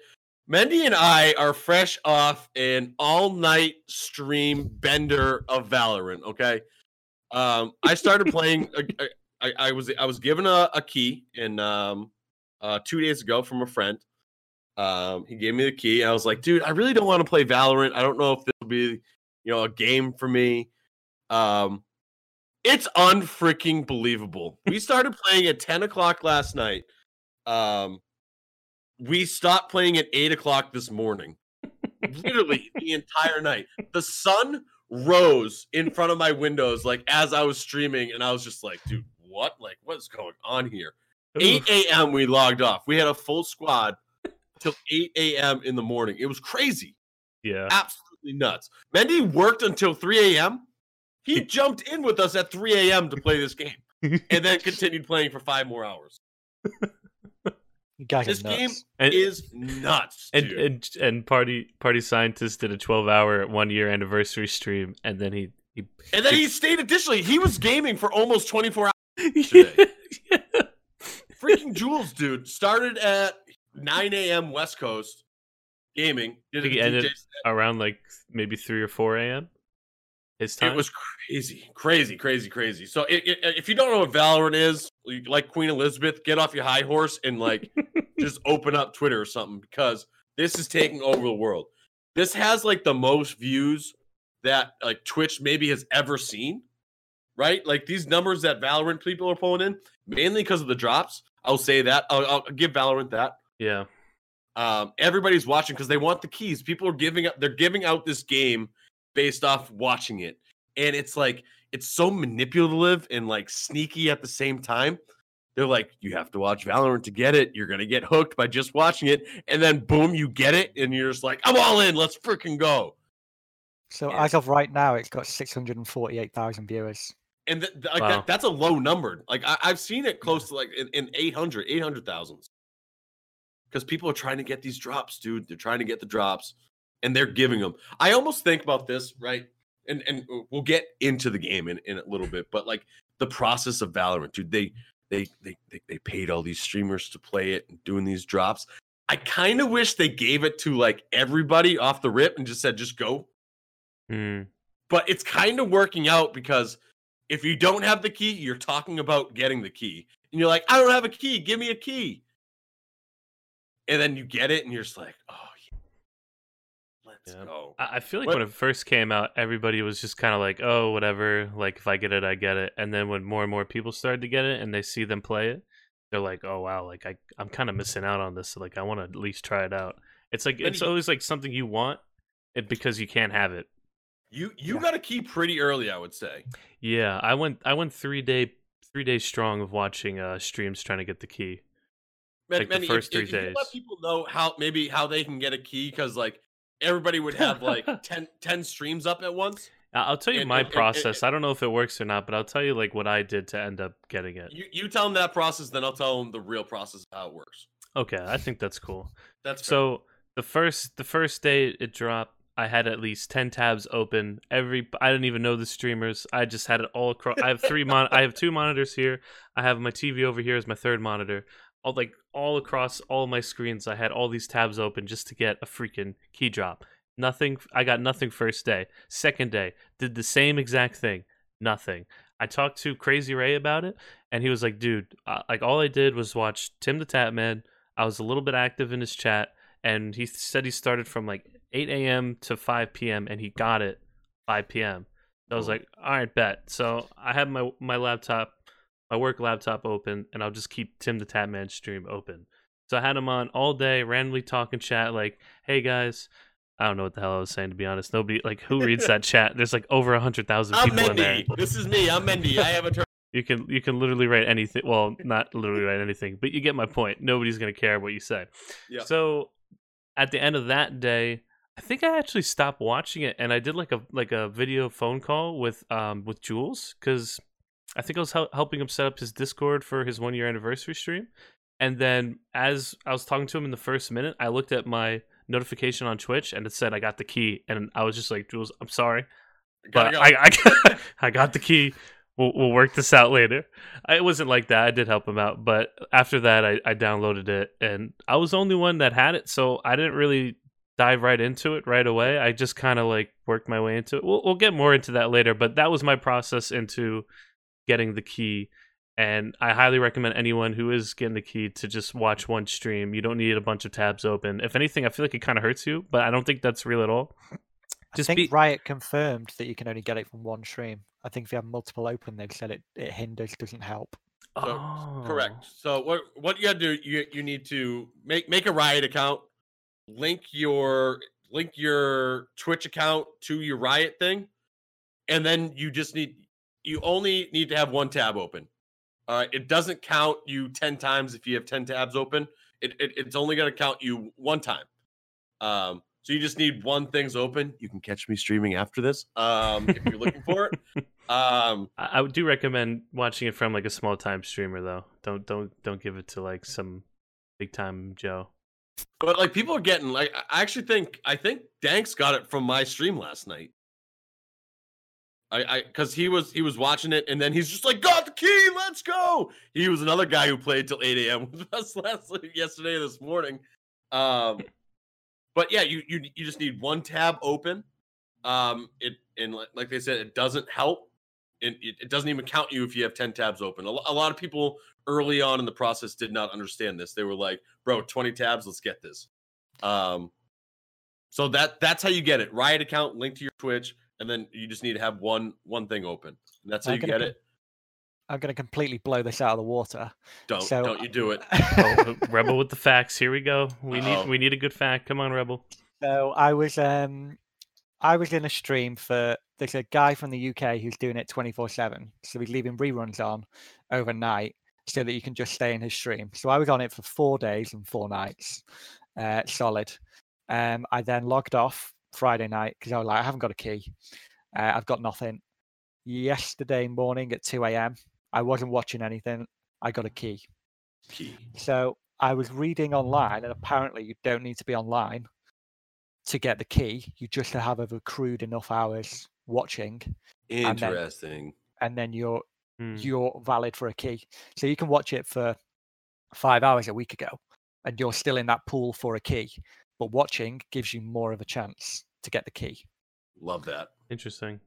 Mendy and I are fresh off an all-night stream bender of Valorant. Okay, um, I started playing. uh, I, I was I was given a, a key and um, uh, two days ago from a friend. Um, he gave me the key. I was like, dude, I really don't want to play Valorant. I don't know if this will be, you know, a game for me. Um, it's unfreaking believable. We started playing at 10 o'clock last night. Um, we stopped playing at 8 o'clock this morning. Literally the entire night. The sun rose in front of my windows, like as I was streaming, and I was just like, dude, what? Like, what is going on here? 8 a.m. we logged off. We had a full squad till 8 a.m. in the morning. It was crazy. Yeah. Absolutely nuts. Mendy worked until 3 a.m. He jumped in with us at 3 a.m. to play this game and then continued playing for five more hours. You This are game. And, Is nuts. and, dude. and and party party scientist did a 12 hour one year anniversary stream, and then he he And then he stayed additionally. He was gaming for almost 24 hours. yeah. Freaking Jules, dude. Started at 9 a.m. West Coast gaming. Did he ended- around like maybe three or four a.m. His time. It was crazy, crazy, crazy, crazy. So it, it, if you don't know what Valorant is, like Queen Elizabeth, get off your high horse and like just open up Twitter or something because this is taking over the world. This has like the most views that like Twitch maybe has ever seen. Right? Like these numbers that Valorant people are pulling in, mainly because of the drops. I'll say that. I'll, I'll give Valorant that. yeah. Um, everybody's watching because they want the keys. People are giving up. They're giving out this game based off watching it, and it's like it's so manipulative and like sneaky at the same time. they're like, you have to watch Valorant to get it. You're gonna get hooked by just watching it, and then boom, you get it, and you're just like, I'm all in. Let's freaking go. So Yeah. as of right now, it's got 648,000 viewers. And th- th- like Wow. that, that's a low number. Like I- I've seen it close to like in, in 800, 800,000. Because people are trying to get these drops, dude. They're trying to get the drops, and they're giving them. I almost think about this, right? And and we'll get into the game in, in a little bit, but like the process of Valorant, dude. They they they they, they paid all these streamers to play it and doing these drops. I kind of wish they gave it to like everybody off the rip and just said, just go Hmm. but it's kind of working out because if you don't have the key, you're talking about getting the key, and you're like, I don't have a key, give me a key, and then you get it, and you're just like, oh. Let's Yeah. go. I I feel like What- when it first came out, everybody was just kind of like, "Oh, whatever. Like if I get it, I get it." And then when more and more people started to get it, and they see them play it, they're like, "Oh wow! Like I, I'm kind of missing out on this. So, like I want to at least try it out." It's like Then it's you- always like something you want, it because you can't have it. You you Yeah. got a key pretty early, I would say. Yeah, I went I went three day three days strong of watching uh streams trying to get the key. Man, Like the Manny, first if, three if you days. let people know how maybe how they can get a key because like everybody would have like 10, 10 streams up at once. I- I'll tell you And- my and- and- process. I don't know if it works or not, but I'll tell you like what I did to end up getting it. You you tell them that process, then I'll tell them the real process of how it works. Okay, I think that's cool. That's fair. So the first the first day it dropped, I had at least ten tabs open. Every I didn't even know the streamers. I just had it all across. I have three mon. I have two monitors here. I have my TV over here as my third monitor. All like all across all my screens. I had all these tabs open just to get a freaking key drop. Nothing. I got nothing first day. Second day did the same exact thing. Nothing. I talked to Crazy Ray about it, and he was like, "Dude, uh, like all I did was watch Tim the Tatman. I was a little bit active in his chat, and he said he started from like 8 a.m. to 5 p.m. and he got it 5 p.m. So I was like, all right, bet. So I have my my laptop, my work laptop open, and I'll just keep Tim the Tatman stream open. So I had him on all day, randomly talking chat, like, hey guys. I don't know what the hell I was saying to be honest. Nobody like who reads that chat. There's like over a hundred thousand people in there. This is me. I'm Mendy. I have a turn. You can you can literally write anything. Well, not literally write anything, but you get my point. Nobody's gonna care what you say. Yeah. So at the end of that day, I think I actually stopped watching it, and I did like a like a video phone call with um with Jules because I think I was hel- helping him set up his Discord for his one year anniversary stream. And then as I was talking to him in the first minute, I looked at my notification on Twitch and it said I got the key, and I was just like, Jules, I'm sorry, but go. I, I, I got the key. We'll, we'll work this out later. I- It wasn't like that. I did help him out, but after that, I, I downloaded it, and I was the only one that had it, so I didn't really dive right into it right away. I just kind of like worked my way into it. We'll, we'll get more into that later, but that was my process into getting the key. And I highly recommend anyone who is getting the key to just watch one stream. You don't need a bunch of tabs open. If anything, I feel like it kind of hurts you, but I don't think that's real at all. Just I think be Riot confirmed that you can only get it from one stream. I think if you have multiple open, they've said it, it hinders, doesn't help. So, Oh. Correct. So what what you gotta do, you you need to make make a Riot account, link your link your Twitch account to your Riot thing, and then you just need you only need to have one tab open. All right. It doesn't count you ten times if you have ten tabs open. It, it it's only gonna count you one time. Um. So you just need one thing's open. You can catch me streaming after this. Um, if you're looking for it. Um, I, I would do recommend watching it from like a small time streamer though. Don't don't don't give it to like some big time Joe. But like people are getting like I actually think I think Danks got it from my stream last night. I I because he was he was watching it and then he's just like got the key, let's go. He was another guy who played till 8 a.m. with us last yesterday this morning. Um but yeah, you you you just need one tab open. Um it and like, they said, it doesn't help. It, it, it doesn't even count you if you have 10 tabs open. A, a lot of people early on in the process did not understand this. They were like, bro, 20 tabs, let's get this. Um, so that that's how you get it. Riot account linked to your Twitch, and then you just need to have one one thing open. And that's how I'm you get com- it. I'm going to completely blow this out of the water. Don't so- don't you do it. Oh, Rebel with the facts. Here we go. We Uh-oh. need we need a good fact. Come on, Rebel. So I was um I was in a stream for there's a guy from the UK who's doing it 24/7. So he's leaving reruns on overnight so that you can just stay in his stream. So I was on it for four days and four nights, uh, solid. Um, I then logged off Friday night because I was like, I haven't got a key. Uh, I've got nothing. Yesterday morning at 2 a.m., I wasn't watching anything. I got a key. Key. So I was reading online, and apparently you don't need to be online to get the key. You just have accrued enough hours watching, then- Interesting. and then you're Hmm. you're valid for a key. So you can watch it for five hours a week ago, and you're still in that pool for a key. But watching gives you more of a chance to get the key. Love that. Interesting.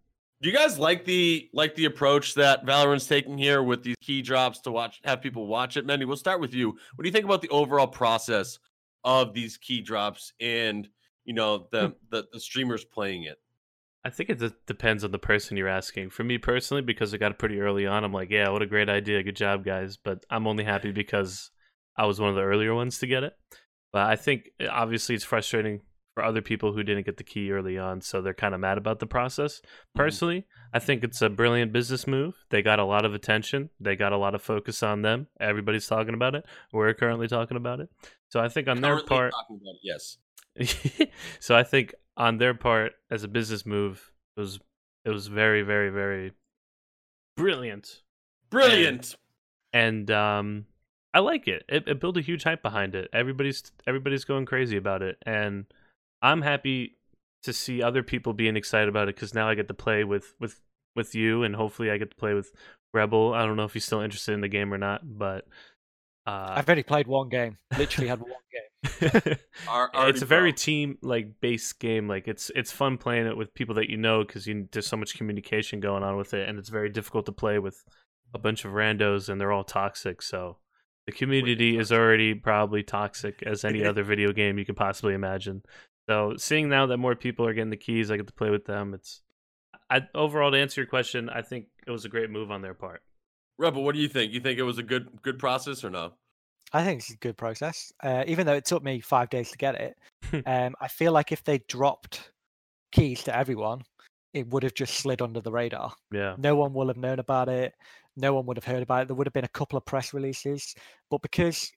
Do you guys like the like the approach that Valorant's taking here with these key drops to watch have people watch it? Mandy, we'll start with you. What do you think about the overall process of these key drops and you know the hmm. the, the streamers playing it? I think it de- depends on the person you're asking. For me personally, because I got it pretty early on, I'm like, yeah, what a great idea. Good job, guys. But I'm only happy because I was one of the earlier ones to get it. But I think uh, obviously it's frustrating for other people who didn't get the key early on, so they're kind of mad about the process. Personally, I think it's a brilliant business move. They got a lot of attention. They got a lot of focus on them. Everybody's talking about it. We're currently talking about it. So I think on their part, it, yes. so I think on their part as a business move, it was it was very very very brilliant, Brilliant. and um, I like it. it. It built a huge hype behind it. Everybody's everybody's going crazy about it, and I'm happy to see other people being excited about it because now I get to play with with with you, and hopefully I get to play with Rebel. I don't know if he's still interested in the game or not, but uh, I've only played one game. Literally had one game. It's a very team like based game like it's it's fun playing it with people that you know because you there's so much communication going on with it and it's very difficult to play with a bunch of randos and they're all toxic so the community is already probably toxic as any other video game you can possibly imagine so seeing now that more people are getting the keys i get to play with them it's I, overall to answer your question i think it was a great move on their part Rebel, what do you think? You think it was a good good process or no? I think it's a good process. Uh, even though it took me five days to get it, um, I feel like if they dropped keys to everyone, it would have just slid under the radar. yeah No one will have known about it. No one would have heard about it. There would have been a couple of press releases, but because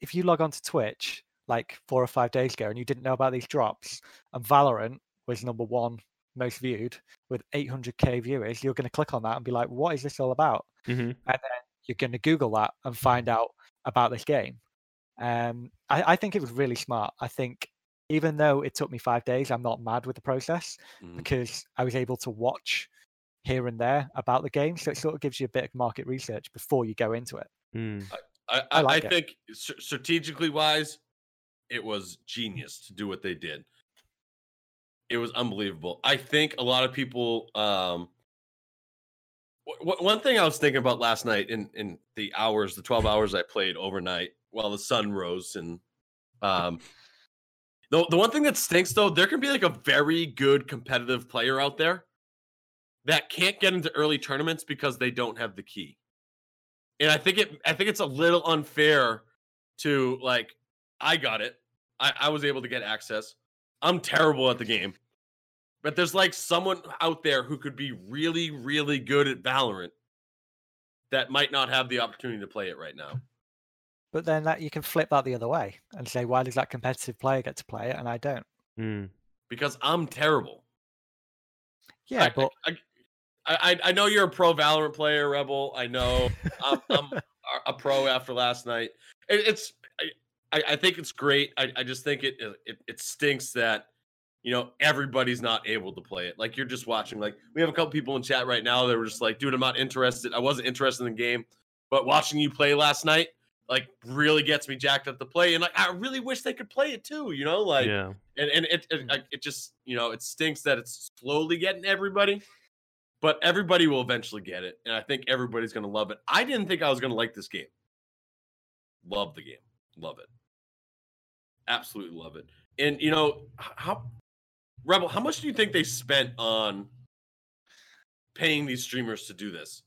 if you log on to Twitch like four or five days ago and you didn't know about these drops, and Valorant was number one most viewed with 800k viewers, you're going to click on that and be like, "What is this all about?" hmm and then you're going to Google that and find out about this game. Um, I, I think it was really smart. I think even though it took me five days, I'm not mad with the process Mhm. because I was able to watch here and there about the game. So it sort of gives you a bit of market research before you go into it. Mm. I, I I, I, it. think strategically wise, it was genius to do what they did. It was unbelievable. I think a lot of people. Um, w- w- one thing I was thinking about last night in in the hours, the twelve hours I played overnight while the sun rose, and um, the the one thing that stinks though, there can be like a very good competitive player out there that can't get into early tournaments because they don't have the key and I think it I think it's a little unfair to like I got it. I, I was able to get access. I'm terrible at the game. But there's like someone out there who could be really, really good at Valorant that might not have the opportunity to play it right now. But then that you can flip that the other way and say, why does that competitive player get to play it and I don't? Mm. Because I'm terrible. Yeah, I, but I, I, I know you're a pro Valorant player, Rebel. I know I'm, I'm a- a pro after last night. It, it's I, I think it's great. I, I just think it, it it stinks that you know everybody's not able to play it. Like you're just watching. Like we have a couple people in chat right now that were just like, dude, I'm not interested. I wasn't interested in the game, but watching you play last night like really gets me jacked up to play. And like I really wish they could play it too. You know, like yeah and and it it, hmm. it just you know it stinks that it's slowly getting everybody but everybody will eventually get it and i think everybody's going to love it. I didn't think i was going to like this game. Love the game. Love it. Absolutely love it. And you know how rebel how much do you think they spent on paying these streamers to do this?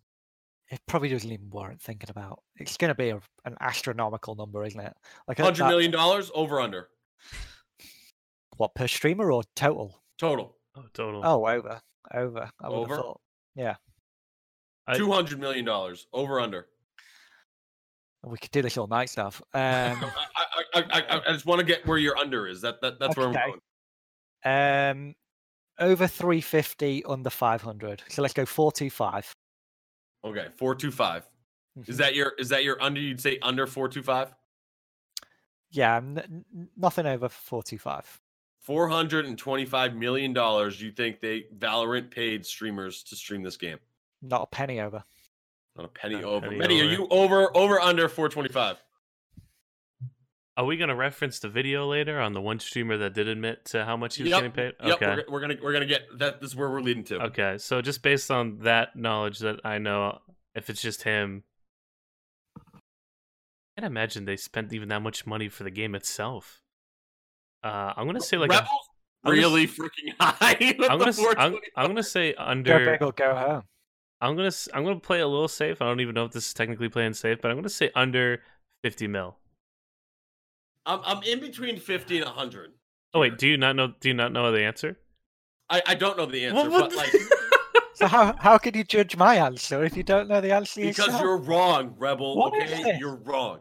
It probably doesn't even warrant thinking about. It's going to be a, an astronomical number, isn't it? Like Hundred that- million dollars? Over under. What per streamer or total? total. Oh total. Oh, over, over. I would Over? Have thought. Yeah. Two hundred million dollars. Over under. We could do this all night, stuff. Um, I, I, I, I, just want to get where your under is. That, that that's okay. where I'm going. Um, over three fifty, under five hundred. So let's go four two five. Okay, four two five. Is mm-hmm. that your is that your under? You'd say under four two five. Yeah, n- nothing over four two five. 425 million dollars you think they Valorant paid streamers to stream this game? Not a penny over. Not a penny Not over. Penny Many, over. are you over over under 425? Are we going to reference the video later on the one streamer that did admit to how much he was yep. getting paid? Okay. Yep, we're gonna we're gonna get that. This is where we're leading to. Okay, so just based on that knowledge that I know, if it's just him, I can't imagine they spent even that much money for the game itself. Uh, I'm gonna say like Rebels I'm gonna really freaking high. I'm gonna s- I'm, I'm gonna say Go under. big go home. I'm gonna s- I'm gonna play a little safe. I don't even know if this is technically playing safe, but I'm gonna say under 50 mil. I'm I'm in between fifty and hundred. Oh wait, do you not know? Do you not know the answer? I, I don't know the answer, What- what but like So how how could you judge my answer if you don't know the answer because yourself? you're wrong, Rebel. What is okay, this? you're wrong.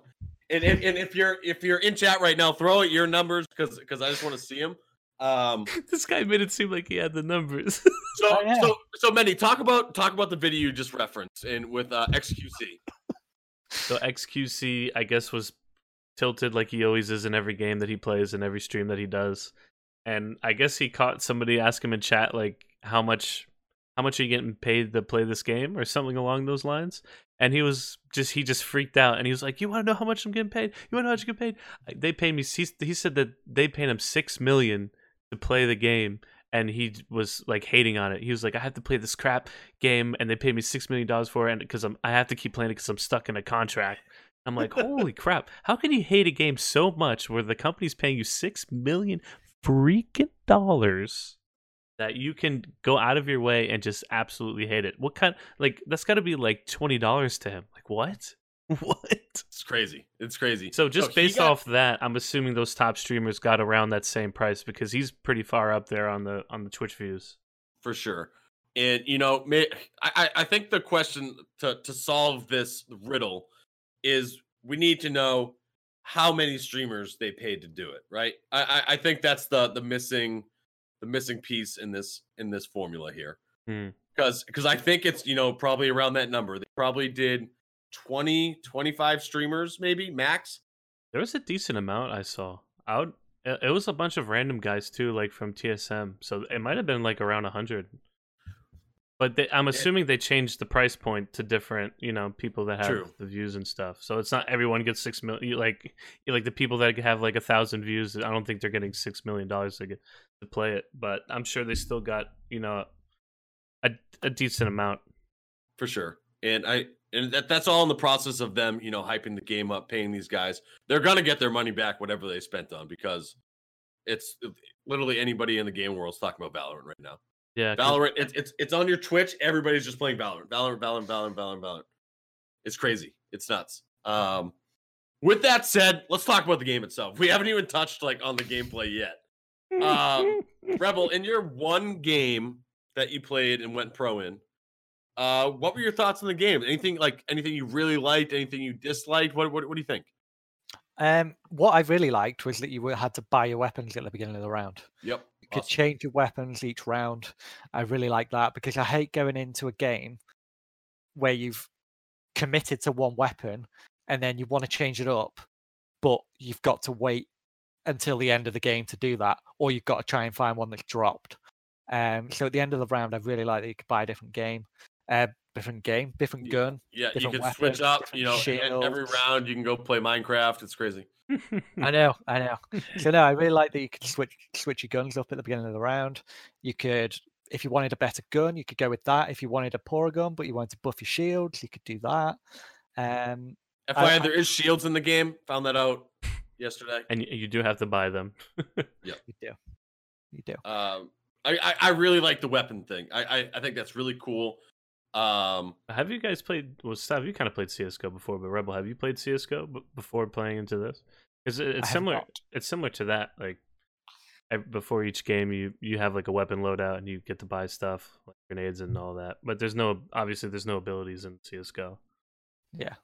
And, and and if you're if you're in chat right now, throw out your numbers because because I just want to see them. Um, this guy made it seem like he had the numbers. so Oh, yeah. so so many talk about talk about the video you just referenced and with uh, XQC. so XQC, I guess, was tilted like he always is in every game that he plays and every stream that he does. And I guess he caught somebody ask him in chat like how much how much are you getting paid to play this game or something along those lines. And he was just he just freaked out and he was like, "You want to know how much I'm getting paid? You want to know how much you get paid? They paid me." He, he said that they paid him six million to play the game, and he was like hating on it. He was like, "I have to play this crap game, and they paid me six million dollars for it, and because I'm I have to keep playing it because I'm stuck in a contract." I'm like, "Holy crap! How can you hate a game so much where the company's paying you six million freaking dollars?" That you can go out of your way and just absolutely hate it. What kind? Like that's got to be like twenty dollars to him. Like what? What? It's crazy. It's crazy. So just he based got- off that, I'm assuming those top streamers got around that same price because he's pretty far up there on the on the Twitch views. for sure. And you know, may, I I- I think the question to to solve this riddle is we need to know how many streamers they paid to do it, right? I I, I think that's the the missing the missing piece in this in this formula here. Hmm. Because because I think it's you know probably around that number. They probably did 20 25 streamers maybe max. There was a decent amount I saw. Out it was a bunch of random guys too, like from TSM. So it might have been like around hundred. But they, I'm assuming they changed the price point to different, you know, people that have True. the views and stuff. So it's not everyone gets six million. Like, like the people that have like a thousand views. I don't think they're getting six million dollars to get to play it. But I'm sure they still got, you know, a a decent amount. for sure. And I and that, that's all in the process of them, you know, hyping the game up, paying these guys. They're gonna get their money back, whatever they spent on, because it's literally anybody in the game world is talking about Valorant right now. Yeah, 'cause- Valorant, it's it's it's on your Twitch. Everybody's just playing Valorant, Valorant, Valorant, Valorant, Valorant, Valorant. It's crazy. It's nuts. Um, with that said, let's talk about the game itself. We haven't even touched like on the gameplay yet. Um, Rebel, in your one game that you played and went pro in, uh, what were your thoughts on the game? Anything like anything you really liked? Anything you disliked? What what, what do you think? Um, what I really liked was that you had to buy your weapons at the beginning of the round. Yep. You could awesome. change your weapons each round. I really like that because I hate going into a game where you've committed to one weapon and then you want to change it up, but you've got to wait until the end of the game to do that, or you've got to try and find one that's dropped. Um, so at the end of the round, I really like that you could buy a different game, uh, different game, different gun. Yeah, you different can switch up. You know, and every round you can go play Minecraft. It's crazy. I know, I know. So no, I really like that you could switch switch your guns up at the beginning of the round. You could, if you wanted a better gun, you could go with that. If you wanted a poorer gun, but you wanted to buff your shields, you could do that. Um, FYI, I- there is shields in the game. Found that out yesterday. and you do have to buy them. Yeah, you do, you do. Um, I, I I really like the weapon thing. I, I I think that's really cool. Um, have you guys played? Well, Stav, you kind of played CS:GO before, but Rebel, have you played CS:GO b- before playing into this? Because I it's have similar. It's similar to that. Like ev- before each game, you you have like a weapon loadout, and you get to buy stuff like grenades and all that. But there's no obviously there's no abilities in CS:GO. Yeah.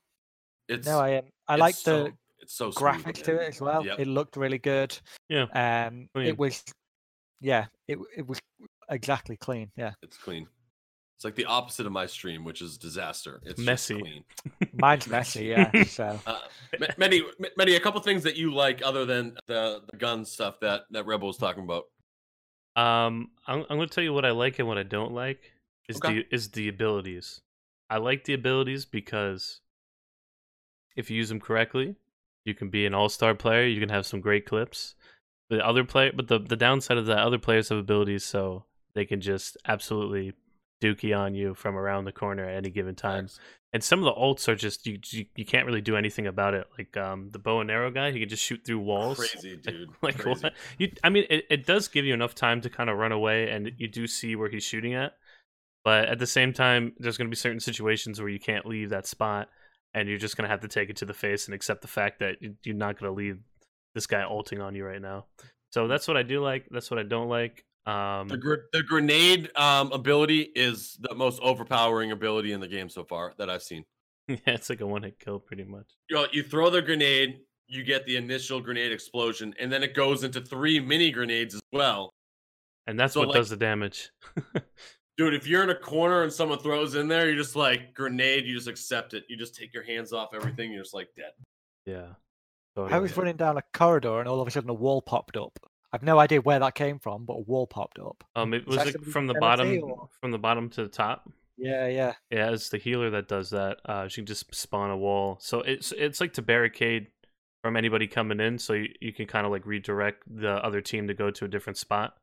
It's No, I um, I it's like so, the it's so smooth, graphics to it as well. Yep. It looked really good. Yeah, Um, Clean. it was, yeah, it it was exactly clean. Yeah, It's clean. It's like the opposite of my stream, which is disaster. It's Messy. clean. mine's messy. Yeah, so Uh, ma- many, ma- many, a couple things that you like other than the the gun stuff that that Rebel was talking about. Um, I'm I'm gonna tell you what I like and what I don't like is Okay. the is the abilities. I like the abilities because if you use them correctly, you can be an all star player. You can have some great clips. The other player, but the the downside of that, other players have abilities, so they can just absolutely dookie on you from around the corner at any given time. Facts. And some of the ults are just you you, you can't really do anything about it. Like um the bow and arrow guy, he can just shoot through walls. Crazy, dude. Like Crazy. what? You, I mean, it, it does give you enough time to kind of run away, and you do see where he's shooting at. But at the same time, there's going to be certain situations where you can't leave that spot, and you're just going to have to take it to the face and accept the fact that you- you're not going to leave this guy ulting on you right now. So that's what I do like. That's what I don't like. Um, The, gr- the grenade um, ability is the most overpowering ability in the game so far that I've seen. yeah, it's like a one hit kill, pretty much. You know, you throw the grenade, you get the initial grenade explosion, and then it goes into three mini grenades as well. And that's So, what like- does the damage. Dude, if you're in a corner and someone throws in there, you're just like grenade. You just accept it. You just take your hands off everything. You're just like dead. yeah. I totally. was running down a corridor and all of a sudden a wall popped up. I've no idea where that came from, but a wall popped up. Um, it was that like from the ability bottom, or- from the bottom to the top. Yeah, yeah. Yeah, it's the healer that does that. Uh, she can just spawn a wall, so it's it's like to barricade from anybody coming in, so you, you can kind of like redirect the other team to go to a different spot.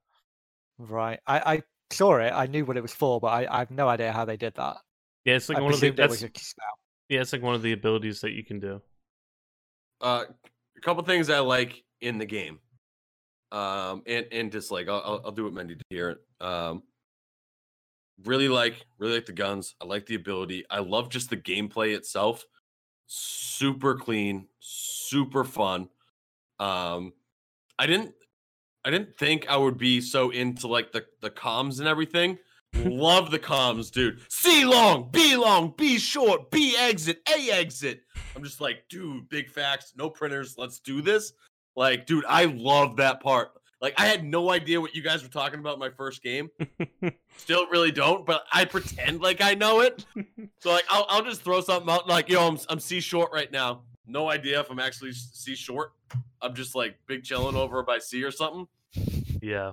Right. I, I saw it. I knew what it was for, but I, I have no idea how they did that. Yeah, it's like I one of the presumed that's, was a spell. yeah, it's like one of the abilities that you can do. Uh, a couple things I like in the game, um, and and dislike. I'll I'll, I'll do what Mendy did here. Um, really like really like the guns. I like the ability. I love just the gameplay itself. Super clean, super fun. Um, I didn't I didn't think I would be so into like the the comms and everything. Love the comms, dude. C long, B long, B short, B exit, A exit. I'm just like, dude, big facts, no printers. Let's do this. Like, dude, I love that part. Like, I had no idea what you guys were talking about in my first game. Still really don't, but I pretend like I know it. So like, I'll, I'll just throw something out. Like, yo, I'm I'm C short right now. No idea if I'm actually C short. I'm just like big chilling over by C or something. Yeah.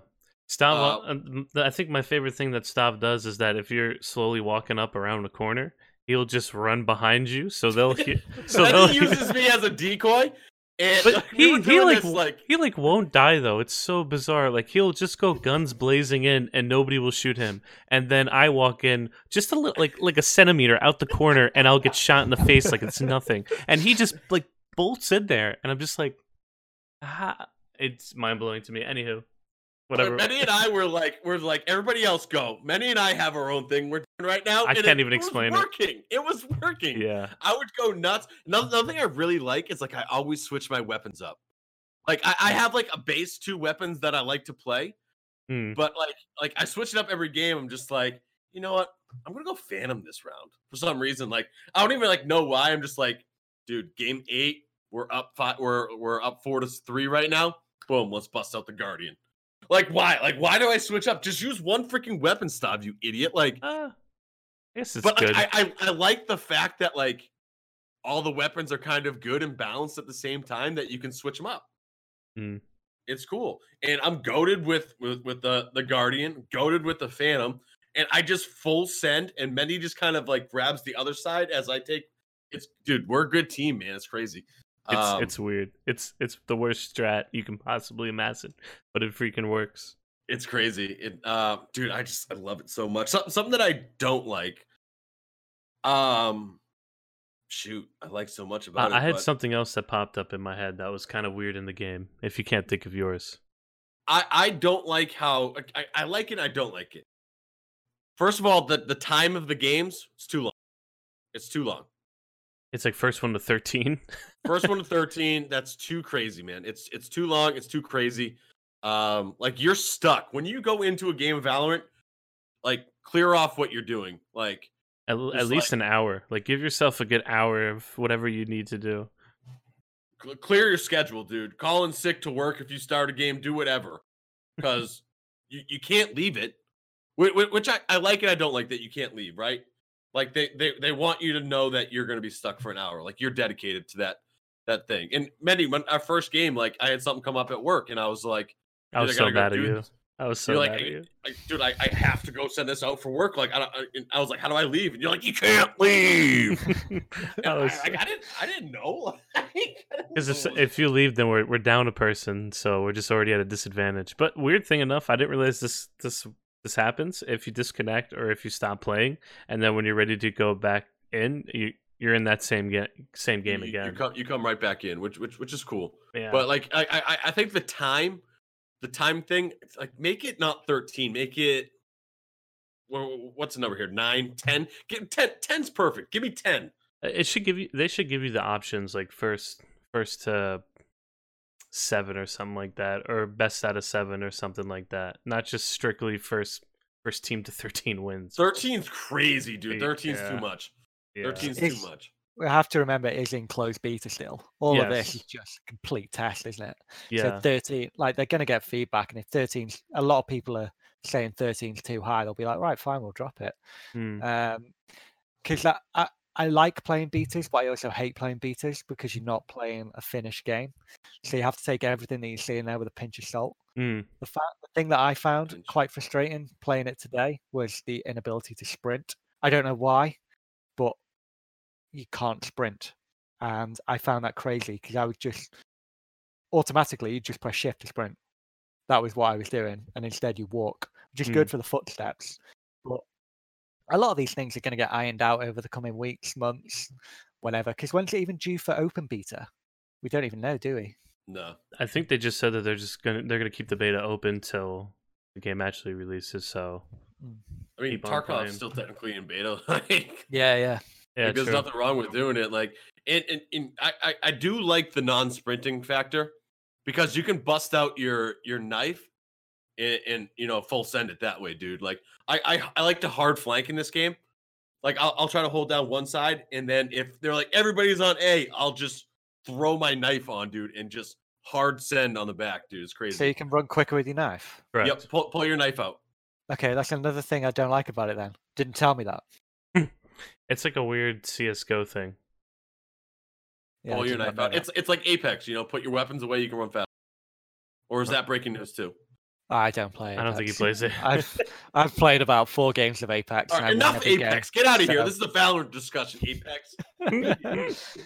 Stav, Uh, uh, I think my favorite thing that Stav does is that if you're slowly walking up around a corner, he'll just run behind you, so they'll he- so he uses me as a decoy. And But we he he like, this, like he like won't die though. It's so bizarre. Like he'll just go guns blazing in and nobody will shoot him. And then I walk in just a little like like a centimeter out the corner and I'll get shot in the face like it's nothing. And he just like bolts in there and I'm just like ah, it's mind blowing to me. Anywho, whatever. Manny and I were like, we're like everybody else go. Manny and I have our own thing we're doing right now. I can't it even was explain it. working. It was working. Yeah. I would go nuts. Another, another thing I really like is like I always switch my weapons up. Like I, I have like a base two weapons that I like to play, Hmm. but like like I switch it up every game. I'm just like, you know what? I'm gonna go Phantom this round for some reason. Like I don't even like know why. I'm just like, dude, game eight, we're up five, we're we're up four to three right now. Boom, let's bust out the Guardian. Like why? Like why do I switch up? Just use one freaking weapon stop, you idiot. Like Uh, I guess it's but good. I, I I like the fact that like all the weapons are kind of good and balanced at the same time that you can switch them up. Mm. It's cool, and I'm goaded with with with the the Guardian, goaded with the Phantom, and I just full send, and Mendy just kind of like grabs the other side as I take. It's dude, we're a good team, man. It's crazy. It's Um, it's weird. It's it's the worst strat you can possibly imagine, but it freaking works. It's crazy. It, uh, dude, I just I love it so much. Some, something that I don't like. Um, shoot, I like so much Uh, about it. I had but something else that popped up in my head that was kind of weird in the game. If you can't think of yours, I I don't like how I, I like it. I don't like it. First of all, the the time of the games it's too long. It's too long. It's like first one to thirteen. First one to thirteen. That's too crazy, man. It's it's too long. It's too crazy. Um, like you're stuck when you go into a game of Valorant. Like clear off what you're doing. Like At, at least an hour. Like give yourself a good hour of whatever you need to do. Cl- clear your schedule, dude. Call in sick to work if you start a game. Do whatever, because you, you can't leave it. Which, which I, I like and I don't like that you can't leave. Right? Like they they they want you to know that you're going to be stuck for an hour. Like you're dedicated to that that thing. And Mendy, when our first game, like I had something come up at work, and I was like, I was I so mad at you. this. I was so You're like, mad at you. I, dude, I, I have to go send this out for work. Like I don't. I, I was like, how do I leave? And you're like, you can't leave. I I, was like, I didn't. I didn't know. Because if, if you leave, then we're we're down a person, so we're just already at a disadvantage. But weird thing enough, I didn't realize this this this happens if you disconnect or if you stop playing, and then when you're ready to go back in, you you're in that same game same game you, again. You come, you come right back in, which which which is cool. yeah, But like I, I I think the time, the time thing, it's like make it not thirteen, make it. wha- What's the number here? Nine, ten. Get ten. Ten's perfect. Give me ten. it should give you they should give you the options like first first to seven or something like that, or best out of seven or something like that. Not just strictly first first team to thirteen wins. Thirteen's crazy, dude. Yeah. Thirteen's too much. Yeah. Thirteen's It's- too much. We have to remember it is in closed beta still. All of this is just a complete test, isn't it? yeah. So 13, like they're going to get feedback, and if 13's, a lot of people are saying 13's too high, they'll be like, right, fine, we'll drop it. Hmm. Um, because I, I like playing betas, but I also hate playing betas because you're not playing a finished game. So you have to take everything that you see in there with a pinch of salt. Hmm. The fact, the thing that I found quite frustrating playing it today was the inability to sprint. I don't know why, but you can't sprint, and I found that crazy because I was just automatically you just press shift to sprint. That was what I was doing, and instead you walk, which is Hmm. good for the footsteps. But a lot of these things are going to get ironed out over the coming weeks, months, whatever. Because when's it even due for open beta? We don't even know, do we? No. I think they just said that they're just gonna they're gonna keep the beta open till the game actually releases. So hmm. I mean, Keep on Tarkov's still technically in beta. Like, Yeah, yeah. yeah, like, there's true. nothing wrong with doing it. Like, and, and, and I, I, I do like the non-sprinting factor because you can bust out your your knife and, and you know full send it that way, dude. Like, I, I I like to hard flank in this game. Like, I'll, I'll try to hold down one side, and then if they're like everybody's on A, I'll just throw my knife on, dude, and just hard send on the back, dude. It's crazy. So you can run quicker with your knife. Correct. Yep, pull, pull your knife out. Okay, that's another thing I don't like about it. Then didn't tell me that. It's like a weird CS:GO thing. Yeah, pull your knife out. It's it's like Apex, you know. Put your weapons away, you can run fast. Or is that breaking news too? I don't play. I don't think he plays it. I've I've played about four games of Apex. All right, enough every game. Apex. Get out of here. This is a Valorant discussion. Apex.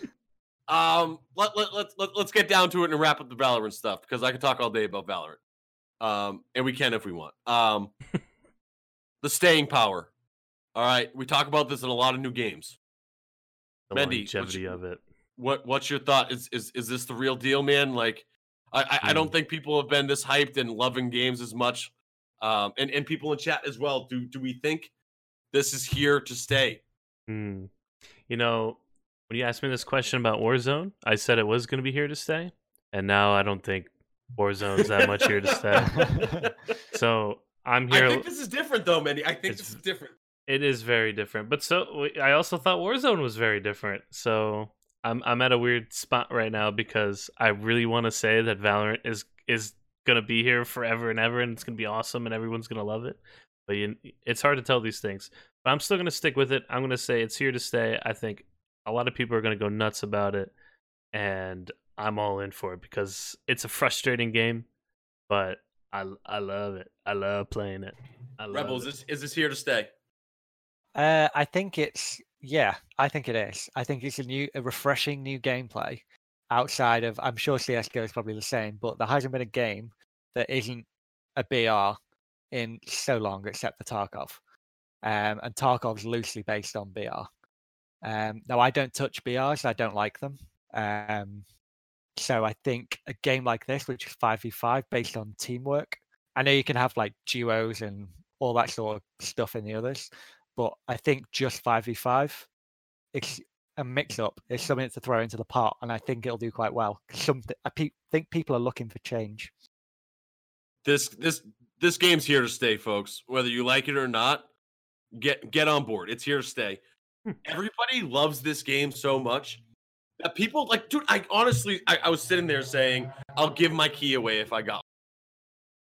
Um, let, let, let, let, let's get down to it and wrap up the Valorant stuff because I can talk all day about Valorant. Um, and we can if we want. Um, the staying power. All right, we talk about this in a lot of new games. the Mendy, what's longevity your- of it. What What's your thought? Is is is this the real deal, man? Like, I I, I don't Hmm. think people have been this hyped and loving games as much. Um, and and people in chat as well. Do do we think this is here to stay? Hmm. You know, when you asked me this question about Warzone, I said it was going to be here to stay, and now I don't think Warzone's that much here to stay. So I'm I here. think this is different, though, Mandy. I think It's- this is different. It is very different, but so I also thought Warzone was very different. So I'm I'm at a weird spot right now because I really want to say that Valorant is is gonna be here forever and ever, and it's gonna be awesome, and everyone's gonna love it. But you, it's hard to tell these things. But I'm still gonna stick with it. I'm gonna say it's here to stay. I think a lot of people are gonna go nuts about it, and I'm all in for it because it's a frustrating game, but I I love it. I love playing it. I love Rebels, it. is, is this here to stay? Uh, I think it's yeah, I think it is. I think it's a new, a refreshing new gameplay. Outside of, I'm sure CS:GO is probably the same, but there hasn't been a game that isn't a BR in so long, except for Tarkov. Um, and Tarkov's loosely based on BR. Um, now I don't touch BRs, I don't like them. Um, so I think a game like this, which is five v five based on teamwork, I know you can have like duos and all that sort of stuff in the others, but I think just 5v5, it's a mix up. It's something to throw into the pot, and I think it'll do quite well. Something I pe- think people are looking for change. This this this game's here to stay, folks. Whether you like it or not, get get on board. It's here to stay. Hmm. Everybody loves this game so much that people like, dude. I honestly, I, I was sitting there saying, "I'll give my key away if I got."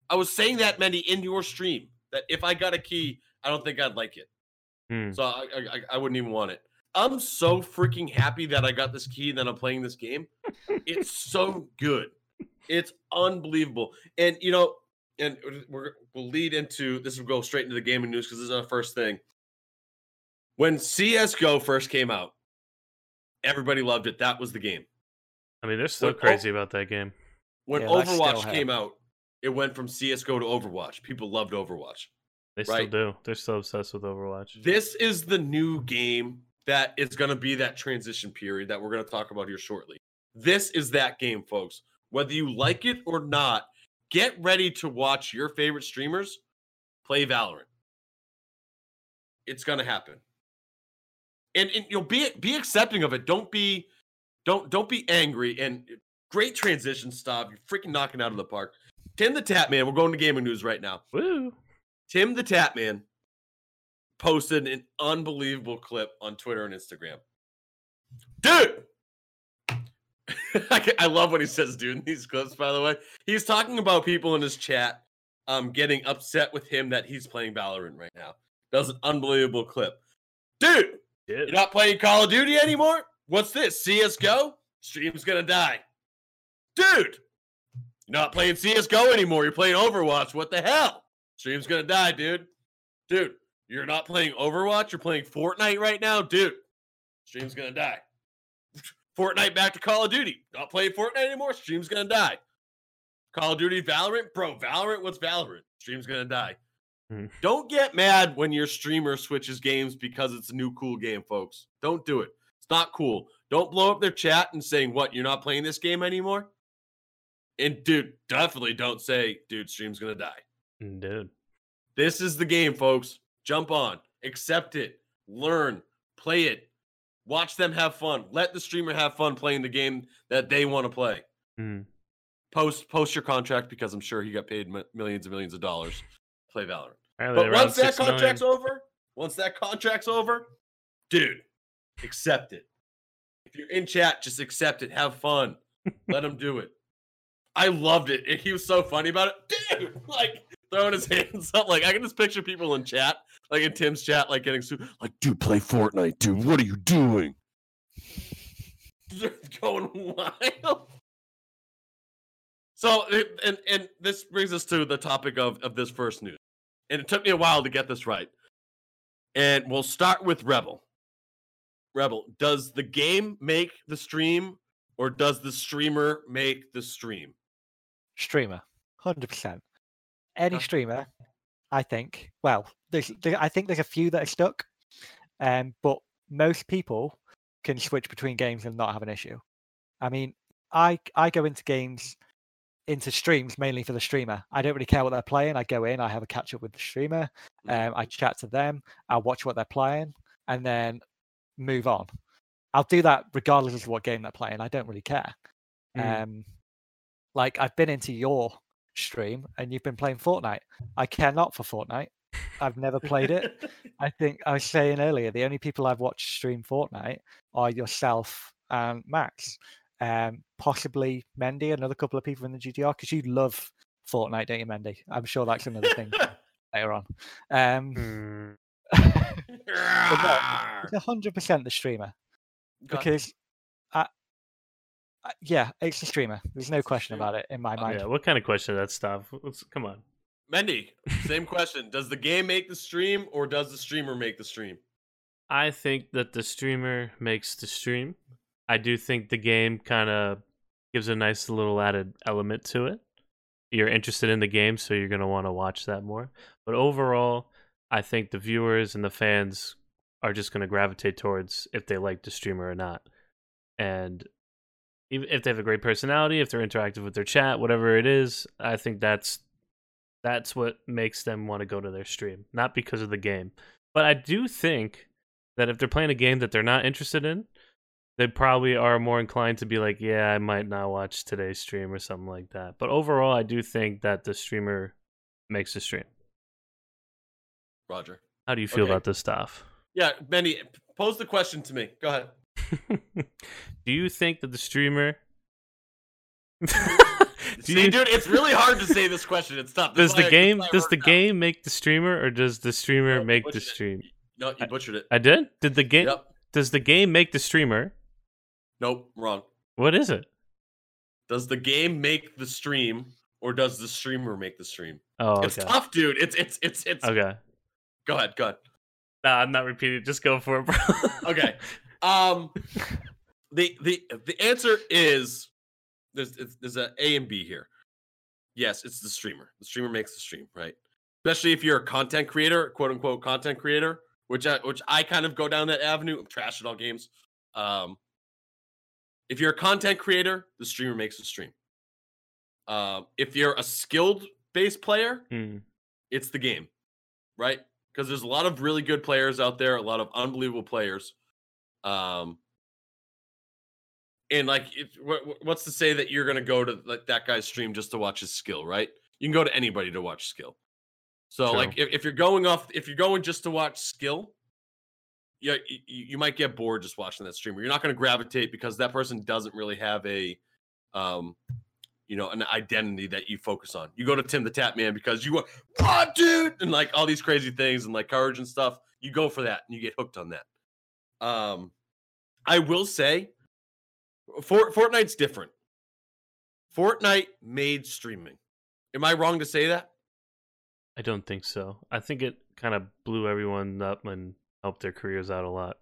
I was saying that, Mendy, in your stream, that if I got a key, I don't think I'd like it. Hmm. So I, I, I wouldn't even want it. I'm so freaking happy that I got this key and that I'm playing this game. It's so good. It's unbelievable. And you know, and we're, we'll lead into this will go straight into the gaming news because this is our first thing. When CS:GO first came out, everybody loved it. That was the game. I mean, they're still When O- crazy about that game. When Yeah, Overwatch came out, it went from CS:GO to Overwatch. People loved Overwatch. They still Right. do. They're still obsessed with Overwatch. This is the new game that is going to be that transition period that we're going to talk about here shortly. This is that game, folks. Whether you like it or not, get ready to watch your favorite streamers play Valorant. It's going to happen. And, and you'll be be accepting of it. Don't be don't don't be angry and great transition stop. You're freaking knocking out of the park. Tim the Tatman, we're going to gaming news right now. Woo! Tim the Tatman posted an unbelievable clip on Twitter and Instagram. Dude! I love what he says, dude, in these clips, by the way. He's talking about people in his chat um, getting upset with him that he's playing Valorant right now. That was an unbelievable clip. Dude, Yeah. you're not playing Call of Duty anymore? What's this? CSGO? Stream's gonna die. Dude, you're not playing CSGO anymore. You're playing Overwatch. What the hell? Stream's gonna die, dude. Dude, you're not playing Overwatch. You're playing Fortnite right now, dude. Stream's gonna die. Fortnite back to Call of Duty. Not playing Fortnite anymore. Stream's gonna die. Call of Duty, Valorant, bro. Valorant, what's Valorant? Stream's gonna die. Hmm. Don't get mad when your streamer switches games because it's a new cool game, folks. Don't do it. It's not cool. Don't blow up their chat and saying, What, you're not playing this game anymore? And dude, definitely don't say, dude, stream's gonna die. Dude. This is the game, folks. Jump on, accept it, learn, play it, watch them have fun. Let the streamer have fun playing the game that they want to play. Mm. Post post your contract because I'm sure he got paid mi- millions and millions of dollars play Valorant. But once that 6 million. contract's over, once that contract's over, dude, accept it. If you're in chat, just accept it. Have fun. Let him do it. I loved it. He was so funny about it. Dude, like throwing his hands up. Like I can just picture people in chat, like in Tim's chat, like getting su- like, dude, play Fortnite, dude. What are you doing? They're going wild. So and and this brings us to the topic of of this first news. And it took me a while to get this right. And we'll start with Rebel. Rebel, does the game make the stream or does the streamer make the stream? Streamer, hundred percent. Any Okay. streamer, I think. Well, there's, there, I think there's a few that are stuck, um, but most people can switch between games and not have an issue. I mean, I I go into games, into streams mainly for the streamer. I don't really care what they're playing. I go in, I have a catch up with the streamer, um, I chat to them, I watch what they're playing, and then move on. I'll do that regardless of what game they're playing. I don't really care. Mm. Um, like I've been into your stream and you've been playing Fortnite. I care not for Fortnite. I've never played it. I think I was saying earlier the only people I've watched stream Fortnite are yourself and Max, um, possibly Mendy, another couple of people in the GTR because you love Fortnite, don't you, Mendy? I'm sure that's another thing later on. Um, Mm. it's hundred percent the streamer because, I, I, yeah, it's the streamer. There's no question about it in my Oh, mind. yeah, what kind of question is that stuff? Let's, come on. Mendy, same question. Does the game make the stream or does the streamer make the stream? I think that the streamer makes the stream. I do think the game kind of gives a nice little added element to it. You're interested in the game, so you're going to want to watch that more. But overall, I think the viewers and the fans are just going to gravitate towards if they like the streamer or not. And even if they have a great personality, if they're interactive with their chat, whatever it is, I think that's that's what makes them want to go to their stream, not because of the game. But I do think that if they're playing a game that they're not interested in, they probably are more inclined to be like, yeah, I might not watch today's stream or something like that. But overall, I do think that the streamer makes the stream. Roger. How do you feel Okay. about this stuff? Yeah, Benny, pose the question to me. Go ahead. Do you think that the streamer Do See, you- dude, it's really hard to say this question. It's tough. This does is the I- game this is why I does the out. game make the streamer or does the streamer No, make the butchered it. stream? No, you butchered it. I did? Did the game Yep. does the game make the streamer? Nope, wrong. What is it? Does the game make the stream or does the streamer make the stream? Oh, It's tough, dude. It's it's it's it's Okay. Go ahead, go ahead. Nah, I'm not repeating. Just go for it, bro. Okay. Um the the the answer is there's there's a A and B here. Yes, it's the streamer. The streamer makes the stream, right? Especially if you're a content creator, quote unquote content creator, which I which I kind of go down that avenue. I'm trash at all games. Um if you're a content creator, the streamer makes the stream. Um, if you're a skilled base player, Hmm. it's the game, right? Because there's a lot of really good players out there, a lot of unbelievable players. Um, and like, it, what's to say that you're gonna go to like that guy's stream just to watch his skill, right? You can go to anybody to watch skill. So like, if, if you're going off, if you're going just to watch skill, yeah, you, you might get bored just watching that streamer. You're not going to gravitate because that person doesn't really have a, um, you know, an identity that you focus on. You go to Tim the Tatman because you want, what, dude, and like all these crazy things and like courage and stuff. You go for that and you get hooked on that. Um, I will say, Fort, Fortnite's different. Fortnite made streaming. Am I wrong to say that? I don't think so. I think it kind of blew everyone up and helped their careers out a lot.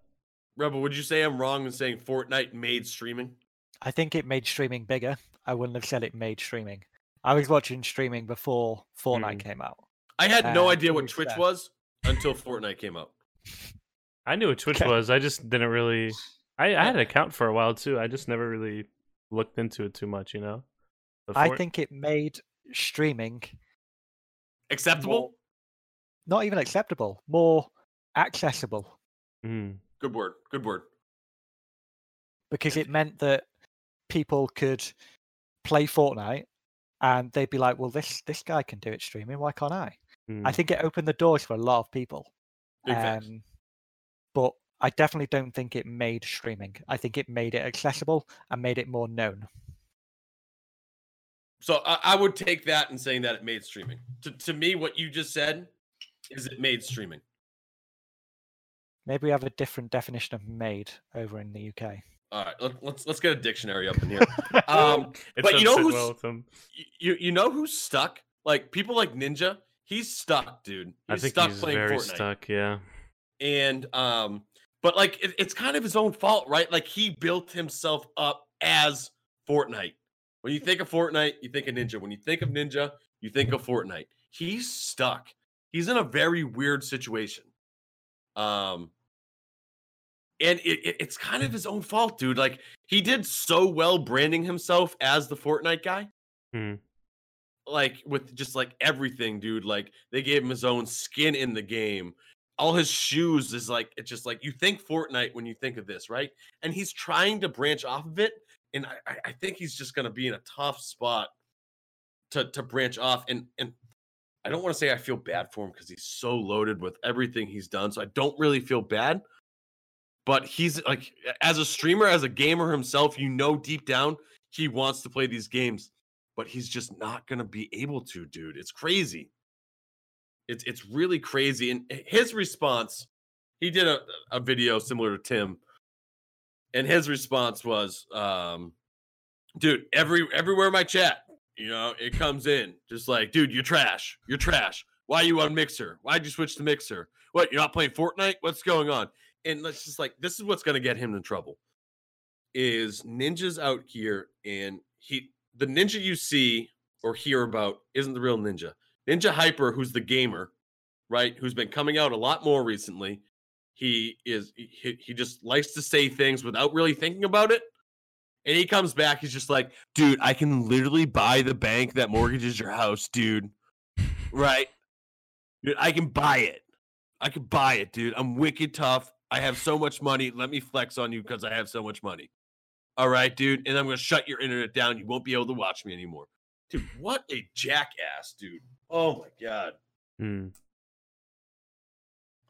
Rebel, would you say I'm wrong in saying Fortnite made streaming? I think it made streaming bigger. I wouldn't have said it made streaming. I was watching streaming before Fortnite Mm. came out. I had no Uh, idea what Twitch fair. was until Fortnite came out. I knew what Twitch Okay. was. I just didn't really. I, I had an account for a while too. I just never really looked into it too much, you know. But I think it made streaming Acceptable? more, not even acceptable, more accessible Mm, Good word. Good word. because it meant that people could play Fortnite and they'd be like, "Well, this this guy can do it streaming. Why can't I?" mm. I think it opened the doors for a lot of people. Big facts. Um, but I definitely don't think it made streaming. I think it made it accessible and made it more known. So I, I would take that and saying that it made streaming. To, to me, what you just said is it made streaming. Maybe we have a different definition of made over in the UK. All right, let, let's let's get a dictionary up in here. Um, but you know who's- well with them. y- you you know who's stuck? Like people like Ninja. He's stuck, dude. He's I think stuck he's playing very Fortnite. stuck. Yeah. And um but like it, it's kind of his own fault right? Like he built himself up as fortnite. When you think of fortnite you think of ninja. When you think of ninja you think of fortnite. He's stuck. He's in a very weird situation. Um and it, it- it's kind of his own fault dude. Like he did so well branding himself as the fortnite guy. Hmm. like with just like everything dude. Like they gave him his own skin in the game all his shoes is like it's just like you think Fortnite when you think of this, right? And he's trying to branch off of it, and I, I- think he's just gonna be in a tough spot to to branch off. And and I don't want to say I feel bad for him because he's so loaded with everything he's done, so I don't really feel bad. But he's like as a streamer, as a gamer himself, you know deep down he wants to play these games, but he's just not gonna be able to, dude. It's crazy it's it's really crazy. And his response, he did a, a video similar to Tim, and his response was, um, dude, every everywhere my chat, you know, it comes in just like, dude, you're trash. You're trash. Why you on Mixer? Why'd you switch to Mixer? What, you're not playing Fortnite? What's going on? And let's just like, this is what's gonna get him in trouble. Is ninjas out here and he the ninja you see or hear about isn't the real ninja. Ninja Hyper, who's the gamer, right? Who's been coming out a lot more recently. He is he, he just likes to say things without really thinking about it. And he comes back, he's just like, dude, I can literally buy the bank that mortgages your house, dude. Right? Dude, I can buy it. I can buy it, dude. I'm wicked tough. I have so much money. Let me flex on you because I have so much money. All right, dude. And I'm gonna shut your internet down. You won't be able to watch me anymore. Dude, what a jackass, dude. Oh my god. Hmm.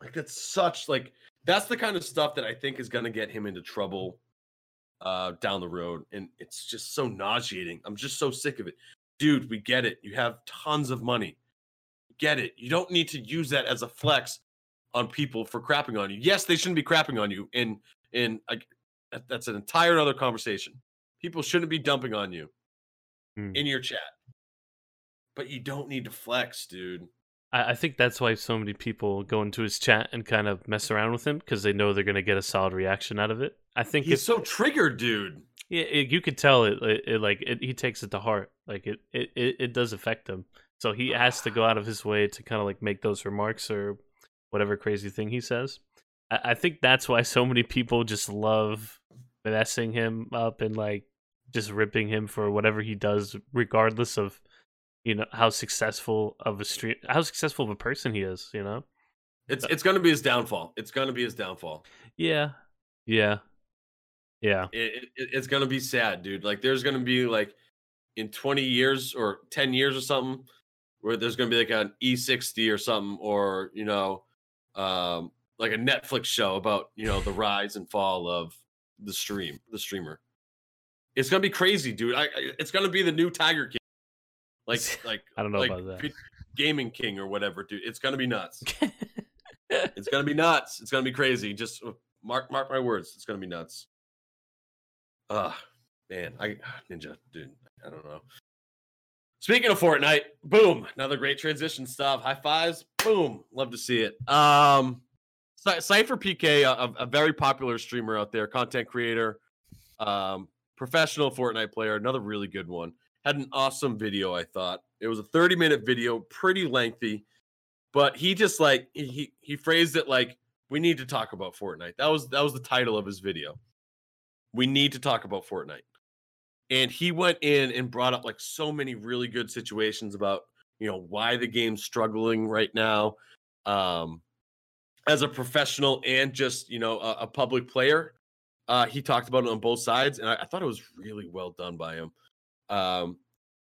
Like that's such like That's the kind of stuff that I think is going to get him into trouble uh, down the road, and it's just so nauseating. I'm just so sick of it, dude. We get it. You have tons of money. Get it. You don't need to use that as a flex on people for crapping on you. Yes, they shouldn't be crapping on you, and and I, that's an entire other conversation. People shouldn't be dumping on you Hmm. in your chat, but you don't need to flex, dude. I, I think that's why so many people go into his chat and kind of mess around with him because they know they're going to get a solid reaction out of it. I think He's if so triggered, dude. yeah, it, you could tell it, it, it like it, he takes it to heart. Like it, it, it, it does affect him. So he has to go out of his way to kind of like make those remarks or whatever crazy thing he says. I, I think that's why so many people just love messing him up and like just ripping him for whatever he does, regardless of you know how successful of a stream, how successful of a person he is. You know. It's it's gonna be his downfall. It's gonna be his downfall. Yeah. Yeah. Yeah. It, it, it's gonna be sad, dude. Like there's gonna be like in 20 years or 10 years or something, where there's gonna be like an E60 or something, or you know, um, like a Netflix show about you know the rise and fall of the stream, the streamer. It's gonna be crazy, dude. I, I it's gonna be the new Tiger King, like like I don't know like about that. Gaming King or whatever, dude. It's gonna be nuts. It's gonna be nuts. It's gonna be crazy. Just uh, mark mark my words. It's gonna be nuts. Ah, man, I Ninja, dude. I don't know. Speaking of Fortnite, boom, another great transition stuff. High fives, boom. Love to see it. Um, Cy- Cypher PK, a, a very popular streamer out there, content creator, um, professional Fortnite player, another really good one. Had an awesome video, I thought. It was a 30 minute video, pretty lengthy, but he just like he he phrased it like we need to talk about Fortnite. That was that was the title of his video. We need to talk about Fortnite. And he went in and brought up like so many really good situations about, you know, why the game's struggling right now. Um as a professional and just, you know, a, a public player. Uh he talked about it on both sides and I, I thought it was really well done by him. Um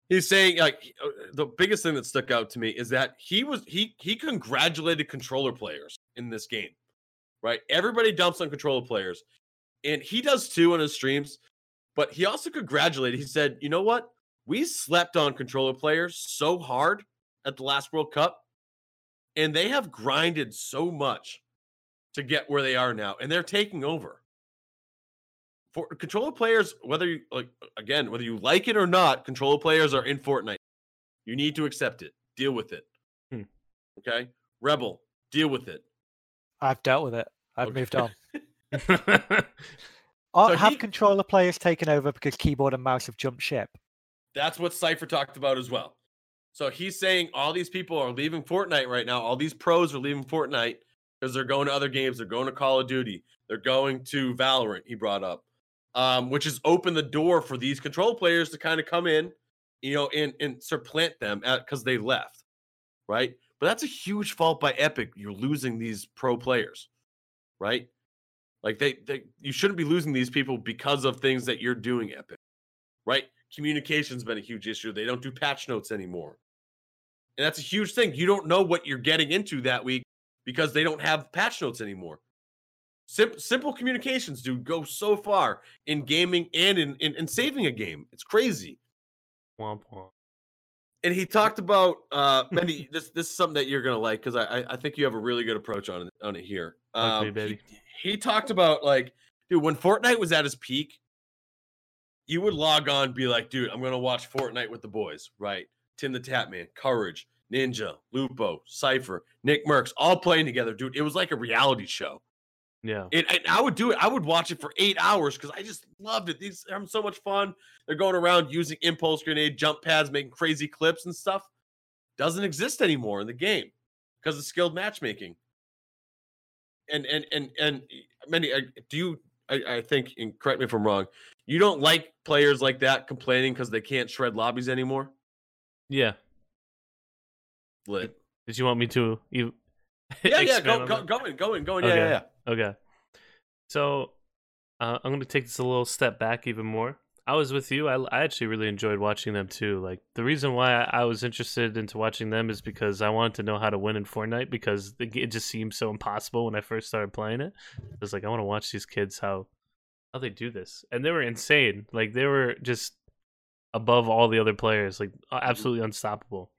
he's saying like uh, the biggest thing that stuck out to me is that he was he he congratulated controller players in this game right? Everybody dumps on controller players and he does too on his streams but he also congratulated he said you know what? We slept on controller players so hard at the last world cup and they have grinded so much to get where they are now and they're taking over for controller players, whether you like again, whether you like it or not, controller players are in Fortnite. You need to accept it. Deal with it. Hmm. Okay. Rebel, deal with it. I've dealt with it. I've Okay. moved on. Or So have he- controller players taken over because keyboard and mouse have jumped ship? That's what Cypher talked about as well. So he's saying all these people are leaving Fortnite right now. All these pros are leaving Fortnite because they're going to other games. They're going to Call of Duty. They're going to Valorant, he brought up, um, which has opened the door for these control players to kind of come in, you know, and, and supplant them because they left, right? But that's a huge fault by Epic. You're losing these pro players, right? Like they, they, you shouldn't be losing these people because of things that you're doing, Epic, right? Communication's been a huge issue. They don't do patch notes anymore, and that's a huge thing. You don't know what you're getting into that week because they don't have patch notes anymore. Sim- simple communications, dude, go so far in gaming and in, in, in saving a game. It's crazy Womp womp. and he talked about uh Benny, this this is something that you're gonna like because I, I I think you have a really good approach on it on it here. Um, baby. He, he talked about like, dude, when Fortnite was at his peak, you would log on, and be like, dude, I'm gonna watch Fortnite with the boys, right? Tim the Tatman, Courage, Ninja, Lupo, Cypher, Nick Mercs, all playing together, dude. It was like a reality show. Yeah. And, and I would do it. I would watch it for eight hours because I just loved it. These are so much fun. They're going around using impulse grenade, jump pads, making crazy clips and stuff. Doesn't exist anymore in the game because of skilled matchmaking. And and and and many do you? I, I think, and correct me if I'm wrong. You don't like players like that complaining because they can't shred lobbies anymore. Yeah. Lit. Did you want me to you Yeah, yeah. Go on go that? go in, go in, go in. Yeah, yeah, Okay. yeah. Okay. So uh, I'm going to take this a little step back even more. I was with you. I, I actually really enjoyed watching them too. Like the reason why I, I was interested into watching them is because I wanted to know how to win in Fortnite because the, it just seemed so impossible when I first started playing it. I was like, I want to watch these kids how how they do this, and they were insane. Like they were just above all the other players, like absolutely unstoppable.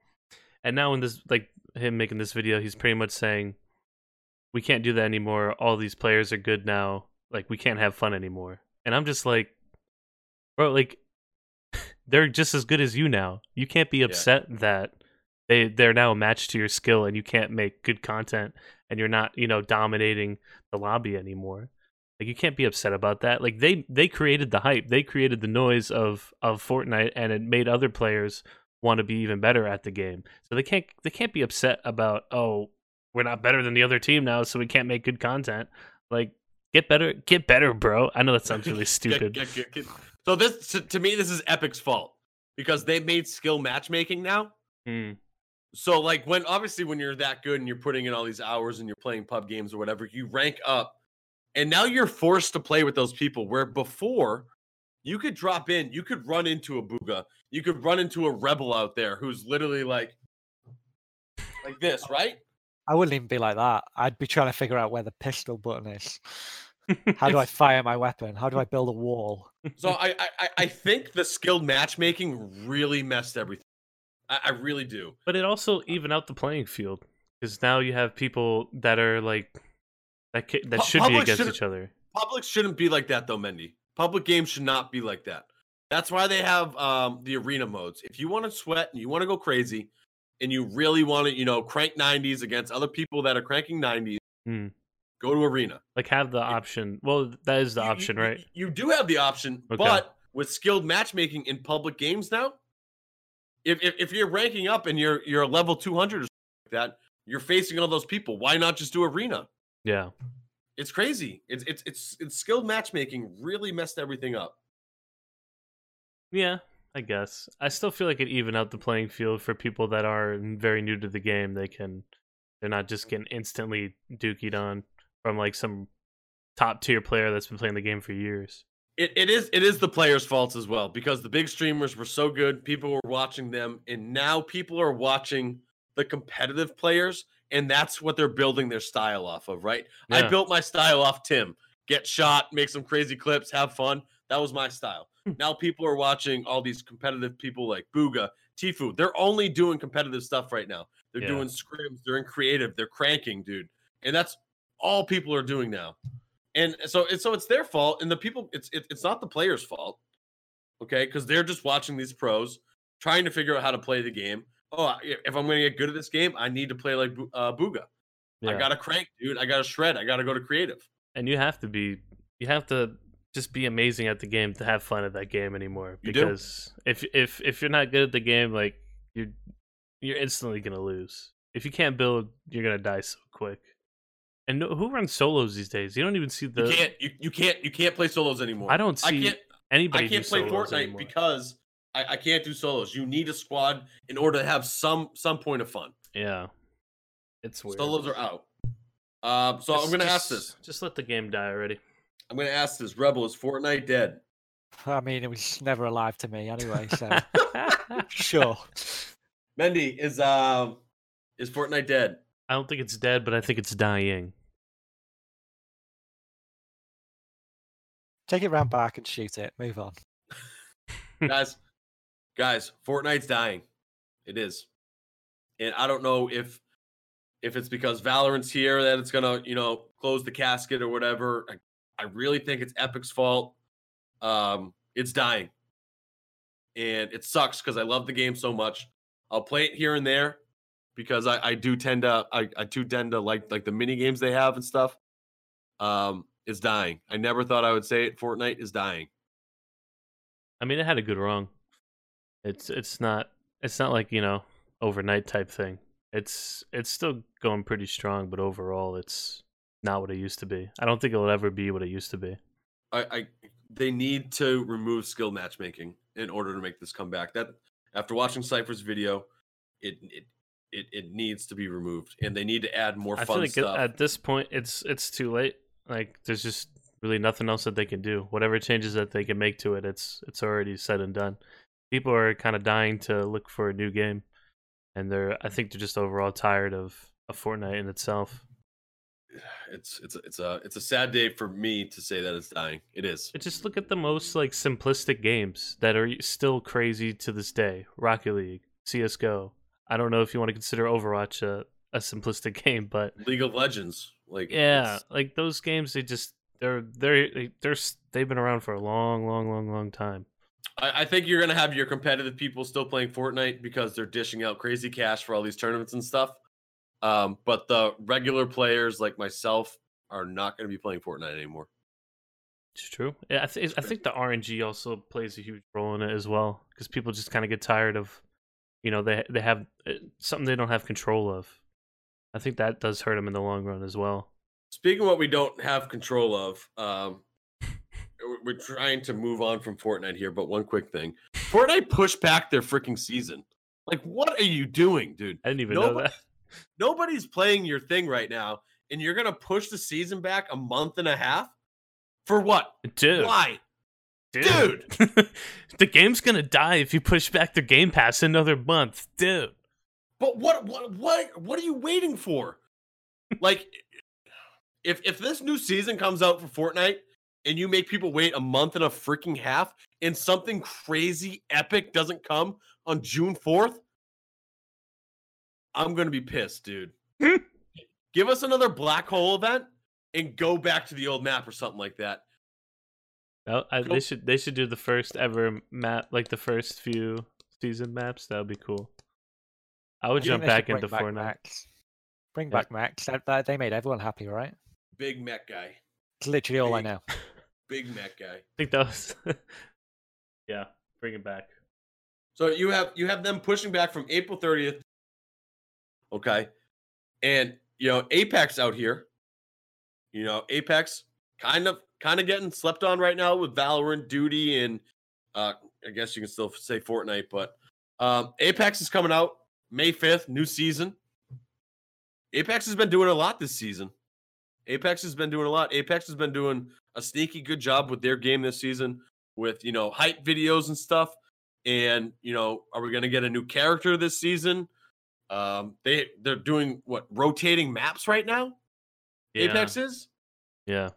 And now in this, like him making this video, he's pretty much saying, we can't do that anymore. All these players are good now. Like we can't have fun anymore. And I'm just like bro, like they're just as good as you now. You can't be upset yeah. that they they're now a match to your skill and you can't make good content and you're not, you know, dominating the lobby anymore. Like you can't be upset about that. Like they they created the hype. They created the noise of of Fortnite and it made other players want to be even better at the game. So they can't they can't be upset about, "Oh, we're not better than the other team now, so we can't make good content." Like get better, get better, bro. I know that sounds really stupid. get, get, get, so this to, to, me, this is Epic's fault because they've made skill matchmaking now. Mm. So like when obviously when you're that good and you're putting in all these hours and you're playing pub games or whatever, you rank up, and now you're forced to play with those people. Where before you could drop in, you could run into a Bugha, you could run into a rebel out there who's literally like like this, right? I wouldn't even be like that. I'd be trying to figure out where the pistol button is. How do I fire my weapon? How do I build a wall? So I I, I think the skilled matchmaking really messed everything. I, I really do. But it also even out the playing field because now you have people that are like that that should Public be against each other. Public shouldn't be like that though, Mendy. Public games should not be like that. That's why they have um, the arena modes. If you want to sweat and you want to go crazy, and you really want to, you know, crank 90s against other people that are cranking 90s, mm. go to arena. Like have the option. Well, that is the you, option, you, right? You, you, do have the option, okay. but with skilled matchmaking in public games now, if, if, if you're ranking up and you're you're a level 200 or like that, you're facing all those people. Why not just do arena? Yeah. It's crazy. It's it's it's, it's skilled matchmaking really messed everything up. Yeah, I guess. I still feel like it even out the playing field for people that are very new to the game. They can, they're not just getting instantly dookied on from like some top tier player that's been playing the game for years. It, it is it is the players' faults as well because the big streamers were so good, people were watching them, and now people are watching the competitive players, and that's what they're building their style off of, right? Yeah. I built my style off Tim. Get shot, make some crazy clips, have fun. That was my style. Hmm. now people are watching all these competitive people like Bugha, Tfue. They're only doing competitive stuff right now. They're yeah. doing scrims, they're in creative, they're cranking, dude. And that's all people are doing now. And so it's so it's their fault. And the people, it's it, it's not the players' fault. Okay, because they're just watching these pros, trying to figure out how to play the game. Oh, if I'm going to get good at this game, I need to play like uh, Bugha. Yeah. I got to crank, dude. I got to shred. I got to go to creative. And you have to be, you have to just be amazing at the game to have fun at that game anymore. You because do? if if if you're not good at the game, like you're you're instantly gonna lose. If you can't build, you're gonna die so quick. And no, who runs solos these days? You don't even see the. You can't. You, you can't. You can't play solos anymore. I don't see I anybody. I can't play Fortnite anymore. because I, I can't do solos. You need a squad in order to have some some point of fun. Yeah, it's weird. Solos are out. Um, so just, I'm gonna just, ask this. Just let the game die already. I'm going to ask this: Rebel is Fortnite dead? I mean, it was never alive to me anyway. So sure. Mendy is um is Fortnite dead? I don't think it's dead, but I think it's dying. Take it round back and shoot it. Move on. guys, guys, Fortnite's dying. It is. And I don't know if if it's because Valorant's here that it's gonna, you know, close the casket or whatever. I, I really think it's Epic's fault. Um, it's dying, and it sucks because I love the game so much. I'll play it here and there because I, I do tend to I, I do tend to like like the mini games they have and stuff. Um, it's dying. I never thought I would say it. Fortnite is dying. I mean, it had a good run. It's it's not it's not like you know overnight type thing. It's it's still going pretty strong, but overall, it's not what it used to be. I don't think it'll ever be what it used to be. I, I they need to remove skill matchmaking in order to make this come back. That after watching Cypher's video, it it it, it needs to be removed, and they need to add more. I feel like stuff. at this point, it's it's too late. Like there's just really nothing else that they can do. Whatever changes that they can make to it, it's it's already said and done. People are kind of dying to look for a new game, and they're I think they're just overall tired of of Fortnite in itself. It's it's it's a it's a sad day for me to say that it's dying. It is. But just look at the most like simplistic games that are still crazy to this day. Rocket League, CS:GO. I don't know if you want to consider Overwatch a, a simplistic game, but League of Legends, like yeah, it's- like those games, they just they're they're they- they're they've been around for a long, long, long, long time. I, I think you're gonna have your competitive people still playing Fortnite because they're dishing out crazy cash for all these tournaments and stuff. Um, but the regular players like myself are not gonna be playing Fortnite anymore. It's true. Yeah, I, th- I think the RNG also plays a huge role in it as well because people just kind of get tired of, you know, they they have uh, something they don't have control of. I think that does hurt them in the long run as well. Speaking of what we don't have control of, um, we're- trying to move on from Fortnite here, but one quick thing: Fortnite pushed back their freaking season. Like, what are you doing, dude? I didn't even know that. Nobody's playing your thing right now, and you're gonna push the season back a month and a half for what? Dude, Why? dude, the game's gonna die if you push back the Game Pass another month, dude. But what what what what are you waiting for? like if if this new season comes out for Fortnite and you make people wait a month and a freaking half and something crazy epic doesn't come on June 4th, I'm going to be pissed, dude. Give us another black hole event and go back to the old map or something like that. That- I- they should they should do the first ever map, like the first few season maps. That would be cool. I would Do you jump back into bring Fortnite. Max? Bring Yeah. back Max. That, that, they made everyone happy, right? Big mech guy. It's literally all I know. Big Mac guy. I think that was, yeah, bring it back. So you have you have them pushing back from April 30th. Okay. And you know, Apex out here. You know, Apex kind of kind of getting slept on right now with Valorant, Duty, and uh I guess you can still say Fortnite, but um Apex is coming out May 5th, new season. Apex has been doing a lot this season. Apex has been doing a lot. Apex has been doing a sneaky good job with their game this season with, you know, hype videos and stuff. And, you know, are we going to get a new character this season? Um they they're doing what rotating maps right now? Yeah, Apex is? yeah,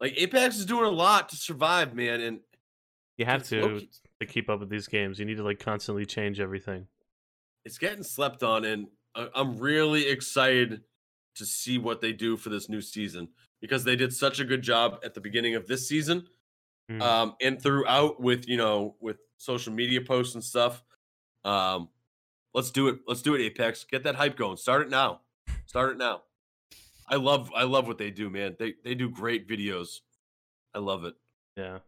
Like Apex is doing a lot to survive, man, and you have to low-key- to keep up with these games. You need to like constantly change everything. it's getting slept on and I'm really excited to see what they do for this new season because they did such a good job at the beginning of this season Mm. um and throughout with you know with social media posts and stuff um let's do it let's do it apex. Get that hype going. Start it now. Start it now. I love i love what they do man. They they do great videos. I love it. Yeah,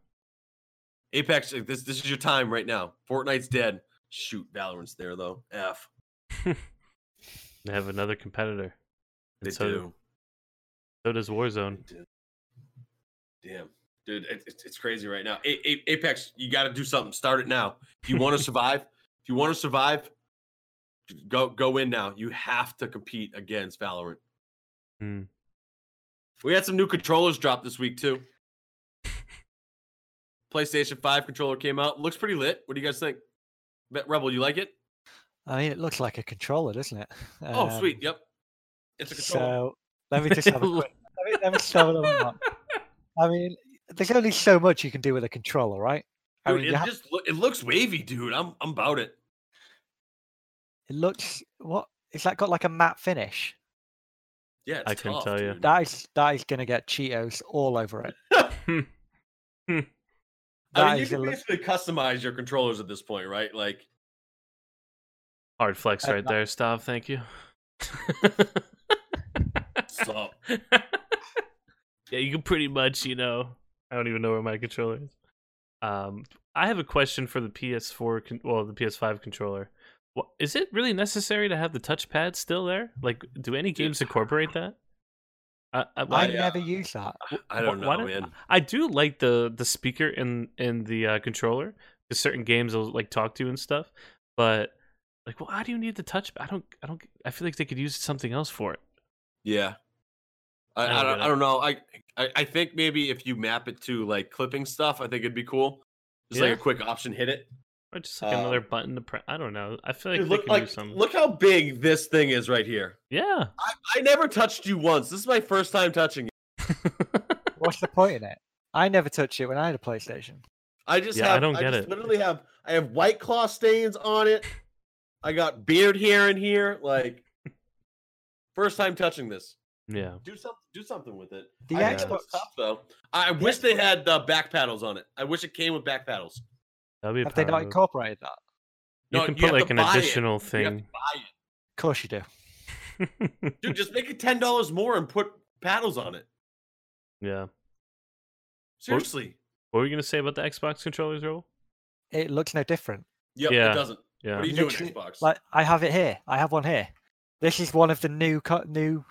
apex this this is your time right now. Fortnite's dead. Shoot valorant's there though. F. They have another competitor. they so, do So does Warzone. Damn, dude, it, it's it's crazy right now. A- A- Apex, you got to do something. Start it now. If you want to survive, if you want to survive, go go in now. You have to compete against Valorant. Hmm. We had some new controllers drop this week too. PlayStation Five controller came out. Looks pretty lit. What do you guys think? Bet Rebel, you like it? I mean, it looks like a controller, doesn't it? oh, Um, sweet. Yep. It's a controller. So let me just have a quick. Let, me, let me just have a little look. I mean, there's only so much you can do with a controller, right? I mean, it you have- just loo- it looks wavy, dude. I'm I'm about it. it looks what? what is that got like a matte finish? Yeah, it's I couldn't tough, tell you. That is that is gonna get Cheetos all over it. I mean, you can a li- basically customize your controllers at this point, right? Like, Hard flex right there, Stav. Thank you. so yeah, you can pretty much, you know. I don't even know where my controller is. Um, I have a question for the PS4, con- well, the PS5 controller. What, is it really necessary to have the touchpad still there? Like, do any games incorporate that? I, I, I why- I, uh, never use that. I don't why know, don't- man. I do like the the speaker in in the uh, controller because certain games will like talk to you and stuff. But like, well, how do you need the touch? I don't. I don't. I feel like they could use something else for it. Yeah, I, I I, don't don't, I don't know. I, I I think maybe if you map it to like clipping stuff, I think it'd be cool. Just like a quick option, hit it. Or just like another Um, button to press. I don't know. I feel like Dude, look can do like some. look how big this thing is right here. Yeah. I, I never touched you once. This is my first time touching it. What's the point in it? I never touched it when I had a PlayStation. I just Yeah, I don't get just it. literally have I have white claw stains on it. I got beard hair in here. Like first time touching this. Yeah. Do something do something with it. The I Xbox, looks tough though. I wish they had the back paddles on it. I wish it came with back paddles. That'd be a have they power not move. incorporated that? You No, can you put like an buy it. additional You have to thing. buy it. Of course you do. Dude, just make it ten dollars more and put paddles on it. yeah. Seriously. What were you gonna say about the Xbox controllers, roll? It looks no different. Yep, Yeah. it doesn't. Yeah. What are you doing, Xbox? Like I have it here. I have one here. This is one of the new co- new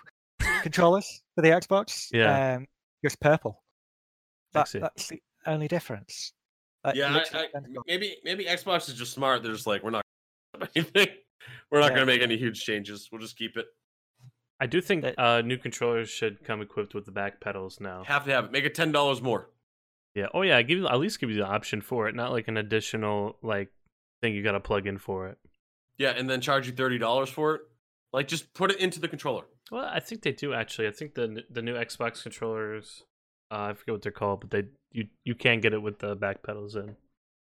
controllers for the Xbox. Yeah. Um, just purple. That, that's the only difference. Like, yeah, I, I, maybe maybe Xbox is just smart. They're just like, we're not gonna anything. We're not Yeah. gonna make any huge changes. We'll just keep it. I do think That- uh, new controllers should come equipped with the back pedals now. Have to have it. Make it ten dollars more. Yeah. Oh yeah. Give you at least give you the option for it, not like an additional like thing you got to plug in for it. Yeah, and then charge you thirty dollars for it. Like just put it into the controller. Well, I think they do actually. I think the the new Xbox controllers, uh, I forget what they're called, but they you you can get it with the back pedals in.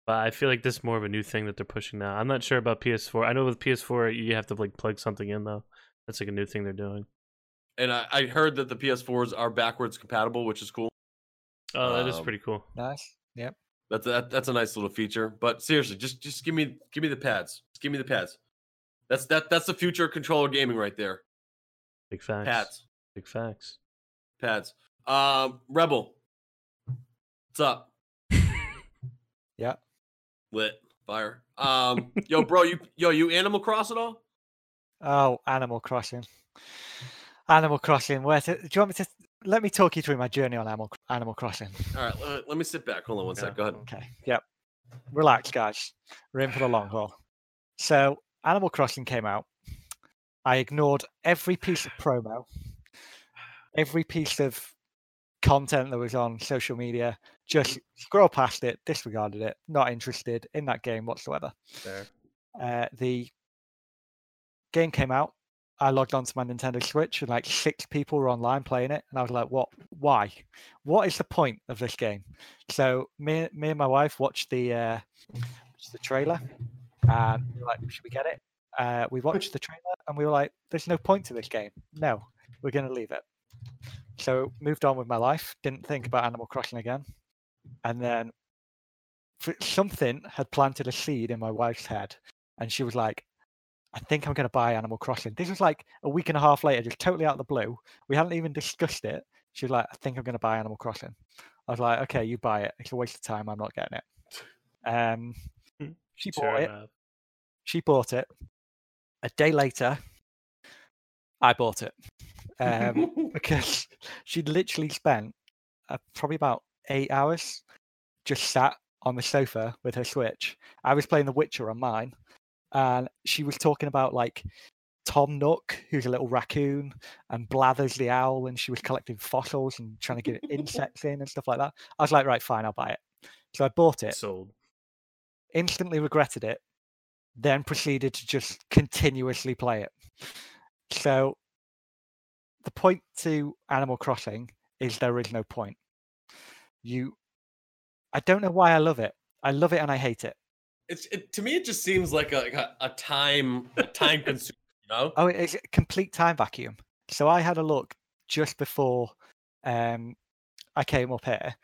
But I feel like this is more of a new thing that they're pushing now. I'm not sure about PS4. I know with PS4 you have to like plug something in though. That's like a new thing they're doing. And I, I heard that the PS4s are backwards compatible, which is cool. Oh, that is Um, pretty cool. nice. Yep. That's that, that's a nice little feature. But seriously, just just give me give me the pads. Just give me the pads. That's that that's the future of controller gaming right there. Big facts. Pads. Big facts. Pads. Um Rebel. What's up? Yeah. Lit. Fire. Um yo bro, you yo, you Animal Cross at all? Oh, Animal Crossing. Animal Crossing. Where to, do you want me to let me talk you through my journey on Animal Animal Crossing? All right, let, let me sit back. Hold on one Yeah. sec. Go ahead. Okay. Yep. Relax, guys. We're in for the long haul. So, Animal Crossing came out. I ignored every piece of promo, every piece of content that was on social media. Just scroll past it, disregarded it, not interested in that game whatsoever. Fair. Uh, the game came out. I logged onto my Nintendo Switch and like six people were online playing it, and I was like, "What? Why? What is the point of this game?" So me, me and my wife watched the uh, watched the trailer, and we were like, "Should we get it?" Uh, we watched the trailer, and we were like, "There's no point to this game. No, we're going to leave it." So moved on with my life. Didn't think about Animal Crossing again, and then something had planted a seed in my wife's head, and she was like, I think I'm going to buy Animal Crossing. This was like a week and a half later, just totally out of the blue. We hadn't even discussed it. She was like, I think I'm going to buy Animal Crossing. I was like, okay, you buy it. It's a waste of time. I'm not getting it. Um, Hmm, she Sure bought it. She bought it. A day later, I bought it um, because she'd literally spent uh, probably about eight hours just sat on the sofa with her Switch. I was playing The Witcher on mine, and she was talking about like Tom Nook, who's a little raccoon, and Blathers the owl, and she was collecting fossils and trying to get insects in and stuff like that. I was like, right, fine, I'll buy it. So I bought it, Sold. instantly regretted it, then proceeded to just continuously play it. So the point to Animal Crossing is there is no point. You I don't know why I love it. I love it and I hate it. It's it, to me. It just seems like a like a, a time a time consumer. You know? Oh, it's a complete time vacuum. So I had a look just before um, I came up here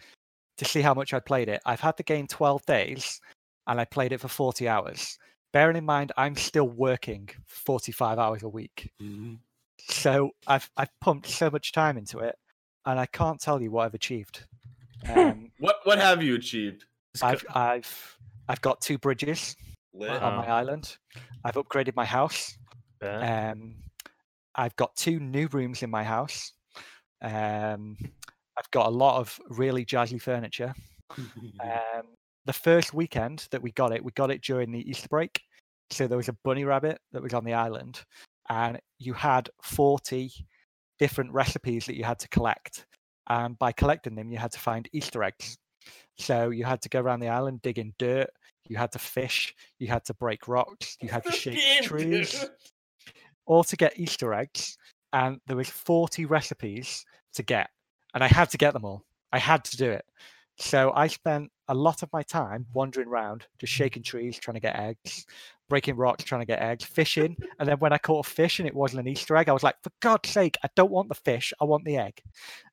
to see how much I'd played it. I've had the game 12 days and I played it for 40 hours. Bearing in mind, I'm still working 45 hours a week. So I've, I've pumped so much time into it and I can't tell you what I've achieved. Um, What what have you achieved? I've, I've, I've got two bridges Lit. on my island. I've upgraded my house. bet. Um, I've got two new rooms in my house. Um, I've got a lot of really jazzy furniture. Um, the first weekend that we got it, we got it during the Easter break. So there was a bunny rabbit that was on the island, and you had 40 different recipes that you had to collect. And by collecting them, you had to find Easter eggs. So you had to go around the island digging dirt. You had to fish. You had to break rocks. You had to shake trees, all to get Easter eggs. And there was 40 recipes to get, and I had to get them all. I had to do it. So I spent a lot of my time wandering around, just shaking trees, trying to get eggs, breaking rocks, trying to get eggs, fishing. And then when I caught a fish and it wasn't an Easter egg, I was like, for God's sake, I don't want the fish. I want the egg.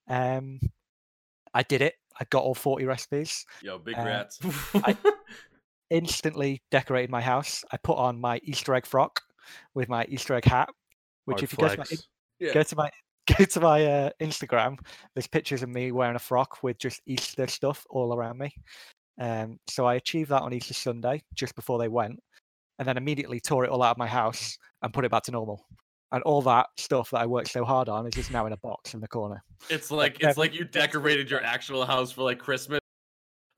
Um, I did it. I got all 40 recipes. Yo, big Uh, rats. Instantly decorated my house. I put on my Easter egg frock with my Easter egg hat, which Hard if you go to my. Yeah. go to my go to my uh, Instagram, there's pictures of me wearing a frock with just Easter stuff all around me. Um, so I achieved that on Easter Sunday, just before they went, and then immediately tore it all out of my house and put it back to normal. And all that stuff that I worked so hard on is just now in a box in the corner. It's like yeah, it's like you decorated your actual house for like Christmas.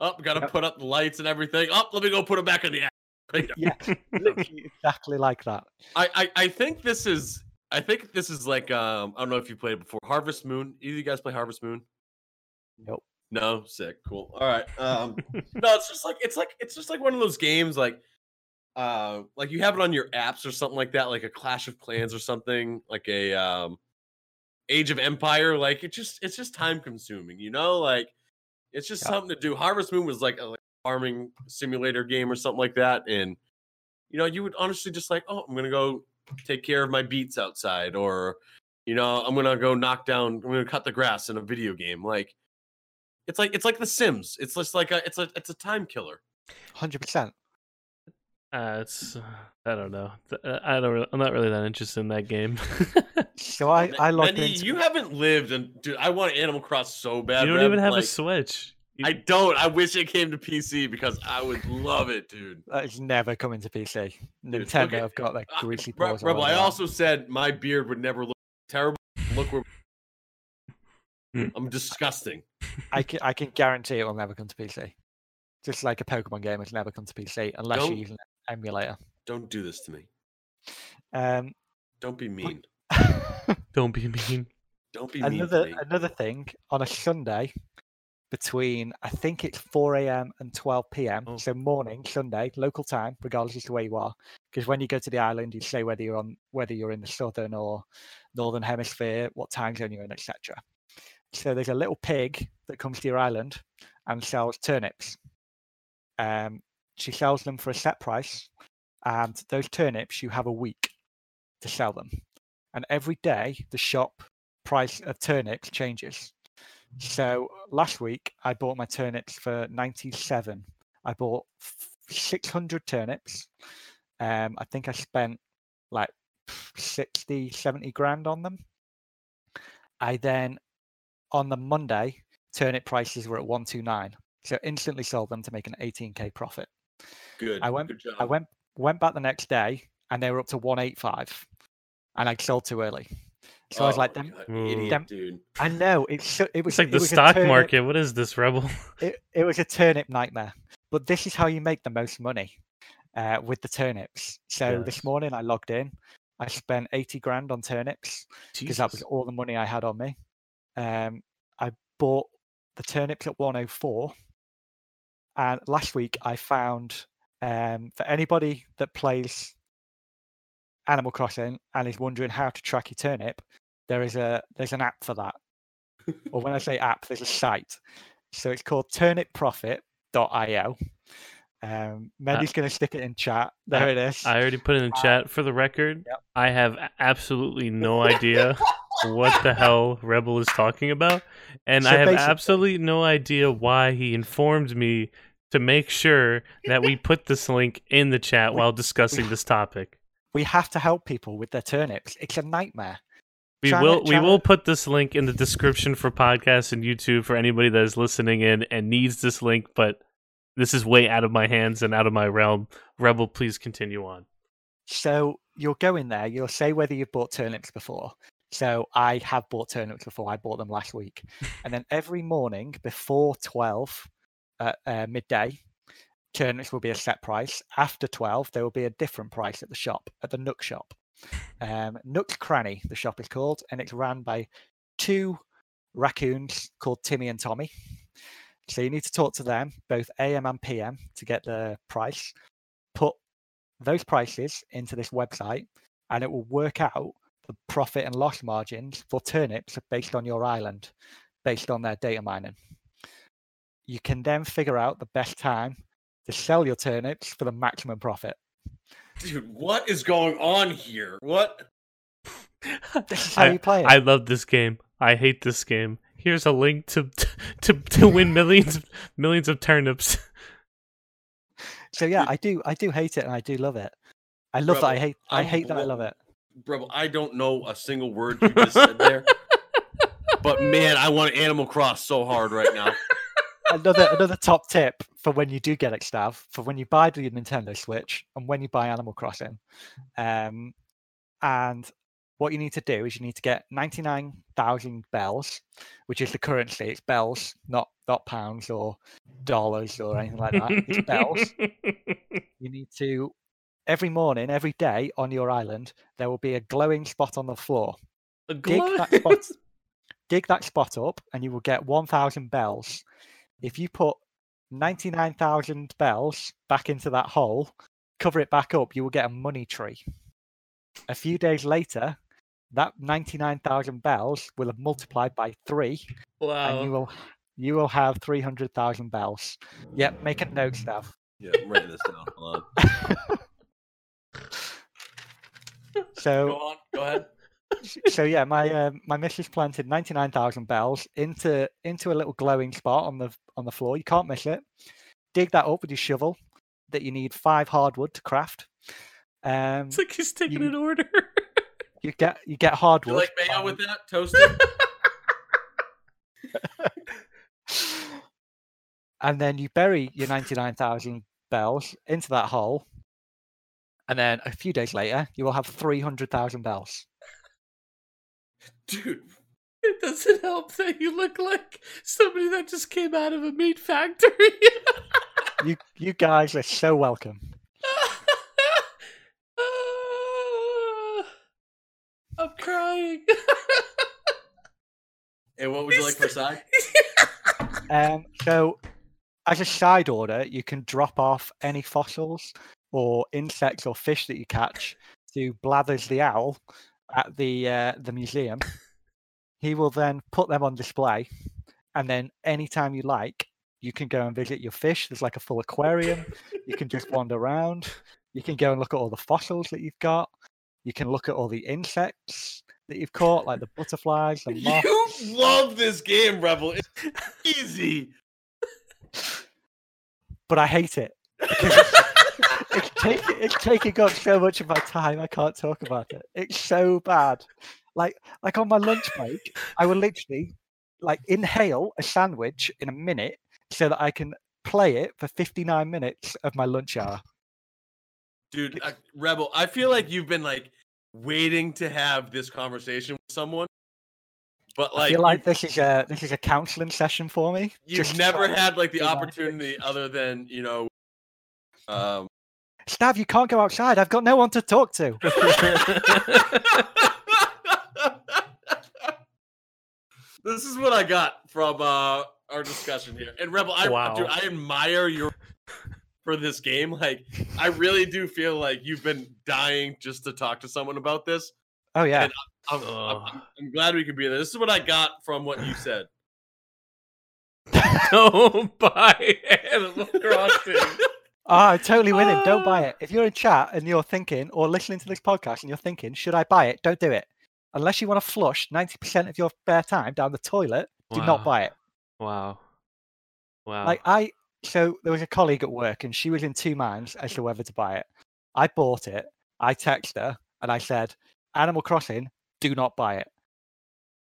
Up, gotta Yep. put up the lights and everything. Up, let me go put them back in the. act- Yeah, exactly like that. I, I I think this is I think this is like um I don't know if you played it before Harvest Moon. Either you guys play Harvest Moon? Nope. No, sick, cool. All right. Um no, it's just like it's like it's just like one of those games like uh like you have it on your apps or something like that, like a Clash of Clans or something, like a um Age of Empire. Like it just it's just time consuming, you know? Like it's just Yeah. something to do. Harvest Moon was like a like farming simulator game or something like that. And you know, you would honestly just like, oh, I'm gonna go take care of my beats outside, or you know, I'm gonna go knock down, I'm gonna cut the grass in a video game. Like it's like it's like The Sims. It's just like a it's a it's a time killer. Hundred percent. Uh, it's uh, I don't know. Uh, I don't. re- I'm not really that interested in that game. So I I logged Mandy, into you haven't lived, and dude, I want Animal Cross so bad. you don't Rev, even have a Switch. You- I don't. I wish it came to PC because I would love it, dude. that is never coming to PC. look Nintendo at- have got their Uh, greasy Re- paws. Rebel, I also said my beard would never look terrible. Look where Hmm. I'm disgusting. I can I can guarantee it will never come to PC. Just like a Pokemon game has never come to PC unless Don't- you use an emulator. Don't do this to me. Um, Don't be mean. Don't be mean. Don't be mean another to another thing on a Sunday between I think it's 4 a.m. and 12 p.m. Oh. So morning Sunday local time, regardless as to where you are. Because when you go to the island, you say whether you're on whether you're in the southern or northern hemisphere, what time zone you're in, etc. So there's a little pig that comes to your island and sells turnips. Um, she sells them for a set price, and those turnips you have a week to sell them. And every day the shop price of turnips changes. So last week I bought my turnips for 97. I bought 600 turnips. Um, I think I spent like 60, 70 grand on them. I then, on the Monday, turnip prices were at 129. So instantly sold them to make an 18k profit. Good. I went- Good. I went went back the next day and they were up to 185 and I sold too early. So I was Oh like, my them, God, idiot, them- dude. I know it's so, it was It's like it the was stock turnip- market. What is this, Rebel? It, it was a turnip nightmare. But this is how you make the most money uh, with the turnips. So Yes. this morning I logged in. I spent 80 grand on turnips because that was all the money I had on me. Um, I bought the turnips at 104. And last week I found um, for anybody that plays Animal Crossing and is wondering how to track your turnip, there is a there's an app for that. or when I say app, there's a site. So it's called turnipprophet.io. Um, Mendy's going to stick it in chat. There it is. I already put it in the Uh, chat for the record. yep. I have absolutely no idea what the hell Rebel is talking about, and So I have absolutely no idea why he informed me to make sure that we put this link in the chat We- while discussing this topic. we have to help people with their turnips. It's a nightmare. We to- will we will put this link in the description for podcasts and YouTube for anybody that is listening in and needs this link, but this is way out of my hands and out of my realm. Rebel, please continue on. So you'll go in there, you'll say whether you've bought turnips before. So I have bought turnips before. I bought them last week. and then every morning before 12 at uh, midday, turnips will be a set price. After 12, there will be a different price at the shop, at the Nook shop. Um, Nook's Cranny, the shop is called, and it's run by two raccoons called Timmy and Tommy. So you need to talk to them, both AM and PM, to get the price. Put those prices into this website, and it will work out the profit and loss margins for turnips based on your island, based on their data mining. You can then figure out the best time to sell your turnips for the maximum profit. Dude, what is going on here? What? How I, you play it. I love this game. I hate this game. Here's a link to to to win millions millions of turnips. So yeah, I do I do hate it and I do love it. I love that I hate I I'm hate that I love it. Bro, I don't know a single word you just said there. But man, I want Animal Cross so hard right now. Another another top tip for when you do get Stav, for when you buy the Nintendo Switch and when you buy Animal Crossing. Um and what you need to do is you need to get 99,000 bells, which is the currency. It's bells, not not pounds or dollars or anything like that. It's bells. you need to every morning, every day on your island, there will be a glowing spot on the floor. A Dig glow- that spot, dig that spot up, and you will get one thousand bells. If you put ninety nine thousand bells back into that hole, cover it back up, you will get a money tree. A few days later, that ninety nine thousand bells will have multiplied by three, and you will you will have three hundred thousand bells. Yep, make a note, Stav. Yeah, I'm writing this down. Hold on. So Go on. Go ahead. So yeah, my um, my missus planted ninety nine thousand bells into into a little glowing spot on the on the floor. You can't miss it. Dig that up with your shovel. That you need five hardwood to craft. Um, It's like he's taking you- an order. you get you get You hardwood. like mayo by- with that? Toasted? and then you bury your ninety nine thousand bells into that hole. And then a few days later, you will have three hundred thousand bells. Dude, It doesn't help that you look like somebody that just came out of a meat factory. You you guys are so welcome. Ah, I'm crying. and what would you like for a side? Um, so, as a side order, you can drop off any fossils or insects or fish that you catch to Blathers the owl at the uh, the museum. He will then put them on display, and then anytime you like, you can go and visit your fish. There's like a full aquarium. You can just wander around. You can go and look at all the fossils that you've got. You can look at all the insects that you've caught, like the butterflies, the moths. You love this game, Rebel. It's easy. but I hate it. it's, it's, taking, it's taking up so much of my time. I can't talk about it. It's so bad. Like like on my lunch break, I will literally like inhale a sandwich in a minute so that I can play it for 59 minutes of my lunch hour. Dude, uh, Rebel, I feel like you've been like waiting to have this conversation with someone. But I like, feel like this is a this is a counseling session for me. you've Just never had like the opportunity other than, you know, um Stav, you can't go outside. I've got no one to talk to. this is what I got from uh our discussion here. And Rebel, I Wow. dude, I admire your for this game. Like, I really do feel like you've been dying just to talk to someone about this. Oh yeah. And I'm, I'm, Ugh. I'm- I'm glad we could be there. This is what I got from what you said. Don't buy Animal Crossing. Ah, I'm totally winning. Don't buy it. If you're in chat and you're thinking, or listening to this podcast and you're thinking, should I buy it? Don't do it. Unless you want to flush 90% of your spare time down the toilet, do not buy it. Wow. Wow. Like, I, so there was a colleague at work and she was in two minds as to whether to buy it. I bought it. I texted her and I said, Animal Crossing, do not buy it.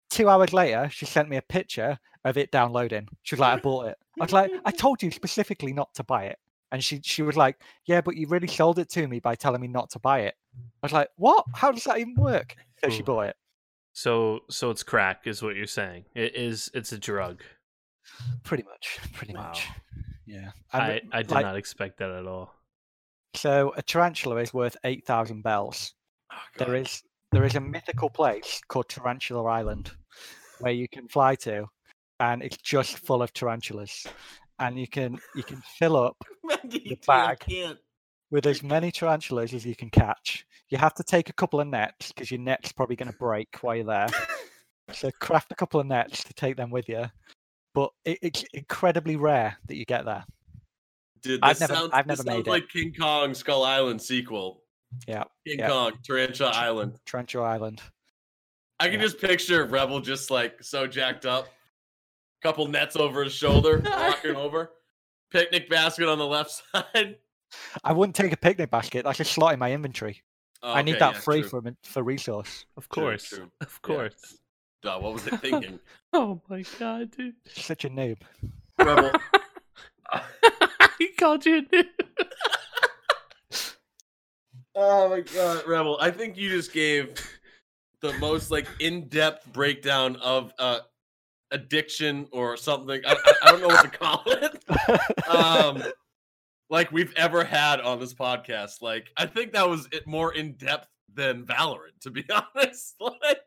Two hours later, she sent me a picture of it downloading. She was like, I bought it. I was like, I told you specifically not to buy it. And she she was like, Yeah, but you really sold it to me by telling me not to buy it. I was like, What? How does that even work? So she bought it. so so it's crack is what you're saying. It is it's a drug. Pretty much. Pretty much. Yeah. I, And, I did like, not expect that at all. So a tarantula is worth eight thousand bells. Oh, There is there is a mythical place called Tarantula Island where you can fly to, and it's just full of tarantulas, and you can you can fill up the bag. Can't. with as many tarantulas as you can catch. You have to take a couple of nets because your net's probably going to break while you're there. so craft a couple of nets to take them with you. But it, it's incredibly rare that you get there. Dude, I've never- sounds, I've this never made sounds it. like King Kong Skull Island sequel. Yeah, King Yeah. Kong Tarantula Island. Tarantula Island. I can Yeah. just picture Rebel just like so jacked up, couple nets over his shoulder, walking over, picnic basket on the left side. I wouldn't take a picnic basket. That's a slot in my inventory. I need that yeah, free true, for for resource. Of course. true. Of Yeah. course. Duh, what was it thinking? Oh my god, dude. Such a noob. Rebel. he called you a noob. Oh my god, Rebel! I think you just gave the most like in-depth breakdown of uh addiction or something. I, I, I don't know what to call it. Um, like we've ever had on this podcast. Like I think that was it more in depth than Valorant, to be honest. Like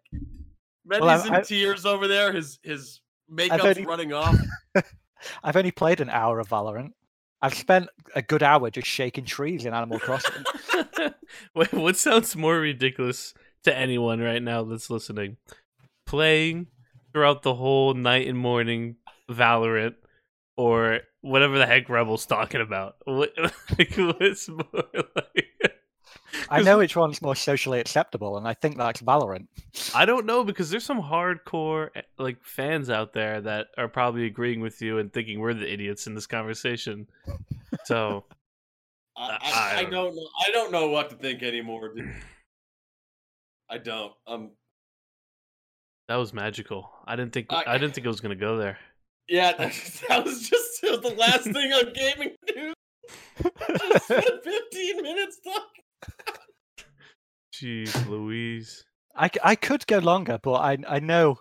Mendy's Well, in I- tears over there. His his makeup's only- running off. I've only played an hour of Valorant. I've spent a good hour just shaking trees in Animal Crossing. Wait, what sounds more ridiculous to anyone right now that's listening? Playing throughout the whole night and morning Valorant or whatever the heck Rebel's talking about. What, like, what's more like. I 'Cause know which one's more socially acceptable, and I think that's Valorant. I don't know because there's some hardcore eh, like fans out there that are probably agreeing with you and thinking we're the idiots in this conversation. So I, I- I, I I don't- don't know. I don't know what to think anymore. Dude. I don't. Um. That was magical. I didn't think I- I didn't think it was gonna go there. Yeah, that, that was just it was the last thing on gaming news. Just spent 15 minutes talking. Jeez, Louise. I, I could go longer, but I I know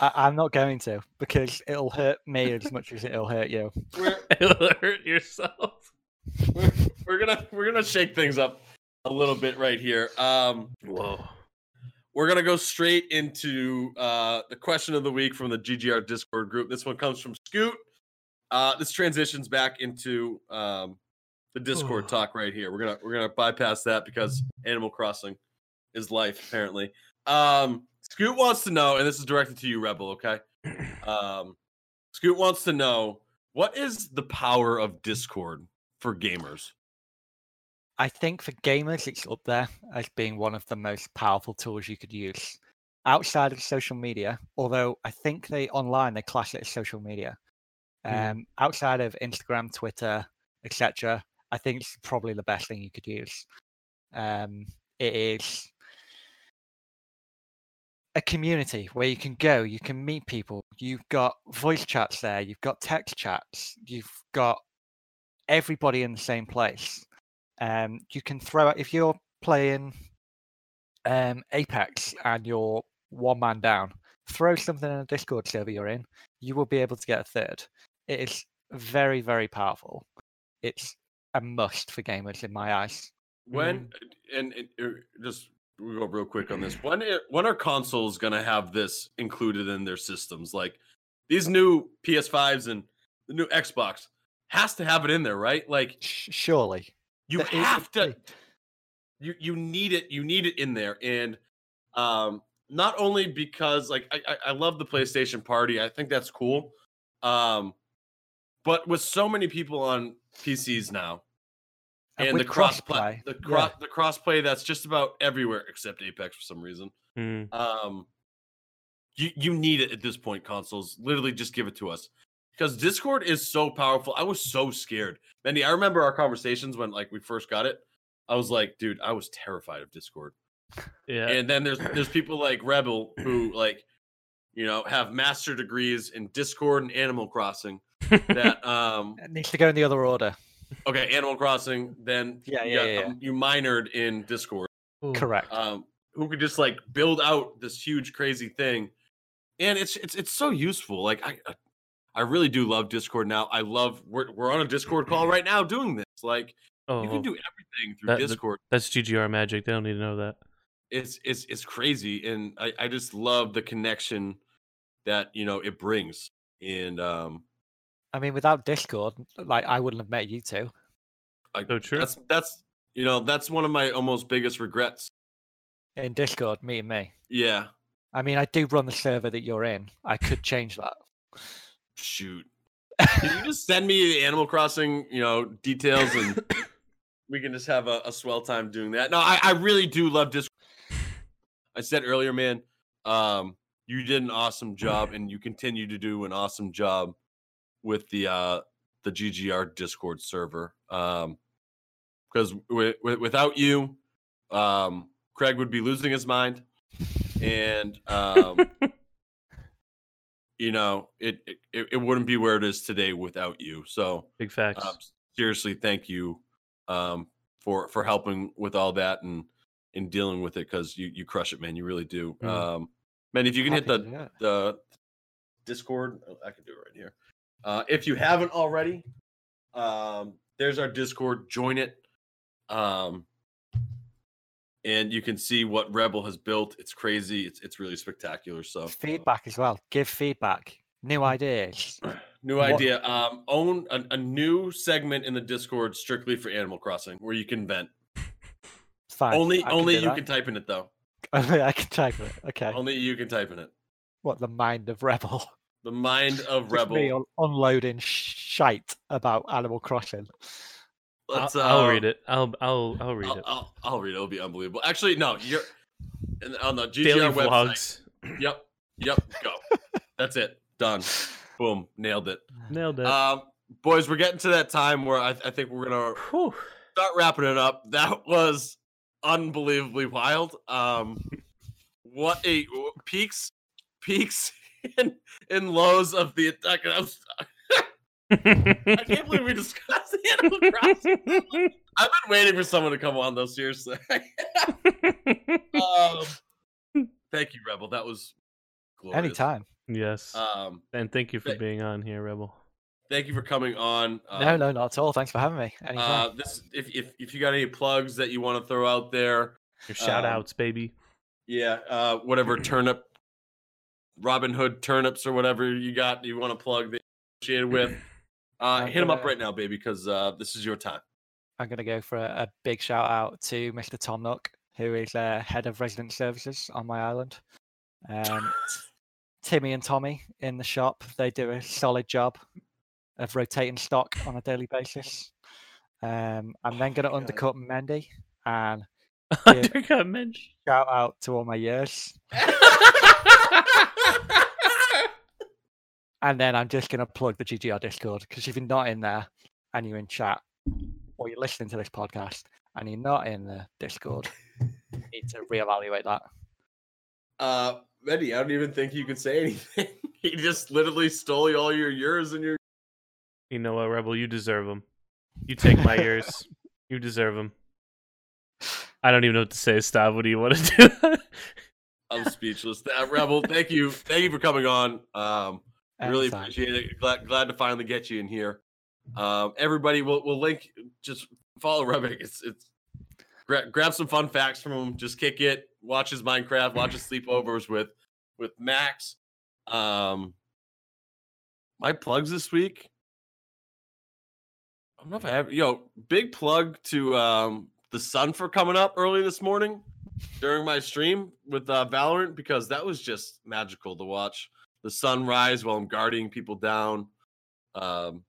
I, I'm not going to because it'll hurt me as much as it'll hurt you. We're, It'll hurt yourself. we're we're gonna we're gonna shake things up a little bit right here. Um, Whoa. We're gonna go straight into uh the question of the week from the GGR Discord group. This one comes from Scoot. Uh, this transitions back into um the Discord talk right here. We're gonna we're gonna bypass that because Animal Crossing is life apparently. Um, Scoot wants to know, and this is directed to you, Rebel. Okay. Um, Scoot wants to know what is the power of Discord for gamers. I think for gamers, it's up there as being one of the most powerful tools you could use outside of social media. Although I think they online they class it as social media. Mm. Um, outside of Instagram, Twitter, etc., I think it's probably the best thing you could use. Um, it is a community where you can go, you can meet people. You've got voice chats there, you've got text chats, you've got everybody in the same place. Um, you can throw out if you're playing um, Apex and you're one man down, throw something in a Discord server you're in, you will be able to get a third. It is very, very powerful. It's a must for gamers in my eyes. When and, and uh, just we go real quick on this. When i- when are consoles gonna have this included in their systems? Like these new PS5s and the new Xbox has to have it in there, right? Like surely. You That- have it- to. it- You you need it. You need it in there, and um, not only because like I, I I love the PlayStation Party. I think that's cool. Um, but with so many people on PCs now, and, the with cross play, crossplay, the yeah. cross the cross play that's just about everywhere except Apex for some reason. Mm. Um, you you need it at this point. Consoles literally just give it to us because Discord is so powerful. I was so scared, Mendy. I remember our conversations when like we first got it. I was like, dude, I was terrified of Discord. Yeah. And then there's there's people like Rebel who like, you know, have master degrees in Discord and Animal Crossing. That um It needs to go in the other order. okay, Animal Crossing. Then Yeah, you yeah, got, yeah, um, you minored in Discord. Ooh. Correct. um, who could just like build out this huge crazy thing, and it's it's it's so useful. Like I I- I really do love Discord now. I love we're we're on a Discord call right now doing this. Like Oh, you can do everything through That- that- Discord. that's GGR magic. They don't need to know that. it's it's it's crazy, and I I just love the connection that you know it brings, and um, I mean, without Discord, like I wouldn't have met you two. I, So true. that's that's you know that's one of my almost biggest regrets. In Discord, meeting me. Yeah, I mean, I do run the server that you're in. I could change that. Shoot. Can you just send me the Animal Crossing, you know, details, and we can just have a, a swell time doing that. No, I, I really do love Discord. I said earlier, man, um, you did an awesome job, and you continue to do an awesome job with the uh, the GGR Discord server. Um, because w- w- without you, um, Craig would be losing his mind, and um, you know, it, it it wouldn't be where it is today without you. So, Big facts. um, seriously, thank you um, for for helping with all that and and dealing with it because you you crush it, man. You really do. Mhm. Um, man, if you can hit the to do it. the Discord, oh, I can do it right here. Uh, if you haven't already, um, there's our Discord. Join it. Um, and you can see what Rebel has built. It's crazy. It's it's really spectacular. So feedback as well. Give feedback. New ideas. New What- idea. Um, own a, a new segment in the Discord strictly for Animal Crossing where you can vent. Fine. only I only do you that. can type in it though. Only I can type in it. Okay. Only you can type in it. What the mind of rebel? The mind of Rebel. Just me Rebel. unloading shite about Animal Crossing. I'll, Let's, I'll uh, read it. I'll I'll I'll read I'll, it. I'll, I'll read it. It'll be unbelievable. Actually, no, you're on the GGR Daily website. vlogs. Yep, yep. Go. That's it. Done. Boom. Nailed it. Nailed it. Um, boys, we're getting to that time where I, I think we're gonna Whew. start wrapping it up. That was unbelievably wild. Um, what a peaks, peaks, and, and lows of the attack. I, was, I can't believe we discussed Animal Crossing. I've been waiting for someone to come on though. Seriously. um, thank you, Rebel. That was glorious. Anytime. yes. Um, and thank you for th- being on here, Rebel. thank you for coming on. Um, no, no, not at all. Thanks for having me. Uh, Anytime. this if, if if you got any plugs that you want to throw out there, Your shout Um, outs, baby. yeah, uh, whatever turnip, Robin Hood turnips or whatever you got you want to plug that you're associated with, uh, hit him up right now, baby, because uh, this is your time. I'm going to go for a, a big shout out to Mr. Tom Nook, who is uh, head of resident services on my island. Um, Timmy and Tommy in the shop, they do a solid job of rotating stock on a daily basis. Um, I'm then going to God. undercut Mendy and Undercut Mensch. shout out to all my years. And then I'm just going to plug the GGR Discord because if you're not in there and you're in chat or you're listening to this podcast and you're not in the Discord, you need to reevaluate that. uh, Eddie, I don't even think you could say anything. he just literally stole all your yours and your. You know what, Rebel? You deserve them. You take my ears. You deserve them. I don't even know what to say, Stav. What do you want to do? I'm speechless. Uh, Rebel, thank you, thank you for coming on. Um, really appreciate it. Glad glad to finally get you in here. Um, everybody, we'll we'll link. Just follow Rubik. It's it's gra- grab some fun facts from him. Just kick it. Watch his Minecraft. Watch his sleepovers with with Max. Um, my plugs this week. I don't know if I have. Yo, big plug to um the sun for coming up early this morning during my stream with uh, Valorant because that was just magical to watch the sunrise while I'm guarding people down. Um,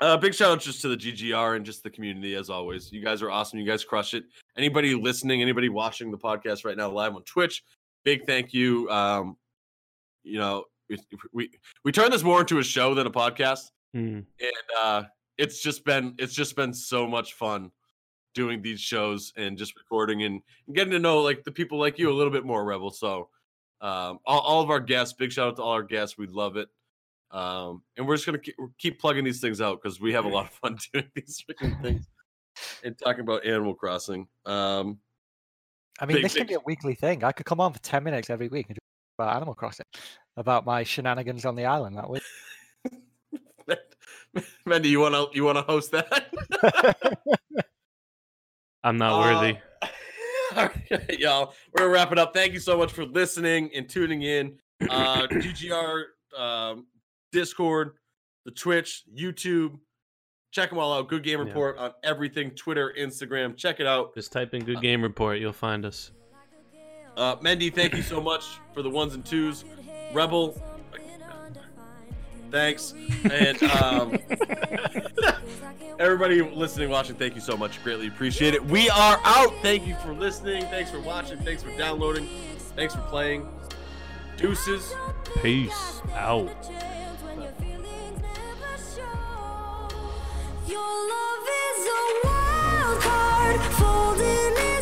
uh, big shout out just to the GGR and just the community as always. You guys are awesome. You guys crush it. Anybody listening, anybody watching the podcast right now live on Twitch, big thank you. Um, you know, we we, we turn this more into a show than a podcast Hmm. and uh it's just been it's just been so much fun doing these shows and just recording and getting to know like the people like you a little bit more rebel so um all, all of our guests big shout out to all our guests we love it um and we're just gonna keep, keep plugging these things out because we have a lot of fun doing these freaking things and talking about animal crossing um I mean, big, this could big- be a weekly thing. I could come on for 10 minutes every week and do about Animal Crossing, about my shenanigans on the island that week. Mendy, you wanna you wanna host that I'm not Uh, worthy. All right, y'all. We're gonna wrap it up. Thank you so much for listening and tuning in. Uh, GGR um, Discord, the Twitch, YouTube. Check them all out. Good Game Yeah. Report on everything Twitter, Instagram. Check it out. Just type in "Good Game Report," you'll find us. Uh, Mendy, thank you so much for the ones and twos. Rebel, Thanks. And um, everybody listening, watching, thank you so much. Greatly appreciate it. We are out. Thank you for listening. Thanks for watching. Thanks for downloading. Thanks for playing. Deuces. Peace out. Your love is a wild card folding in.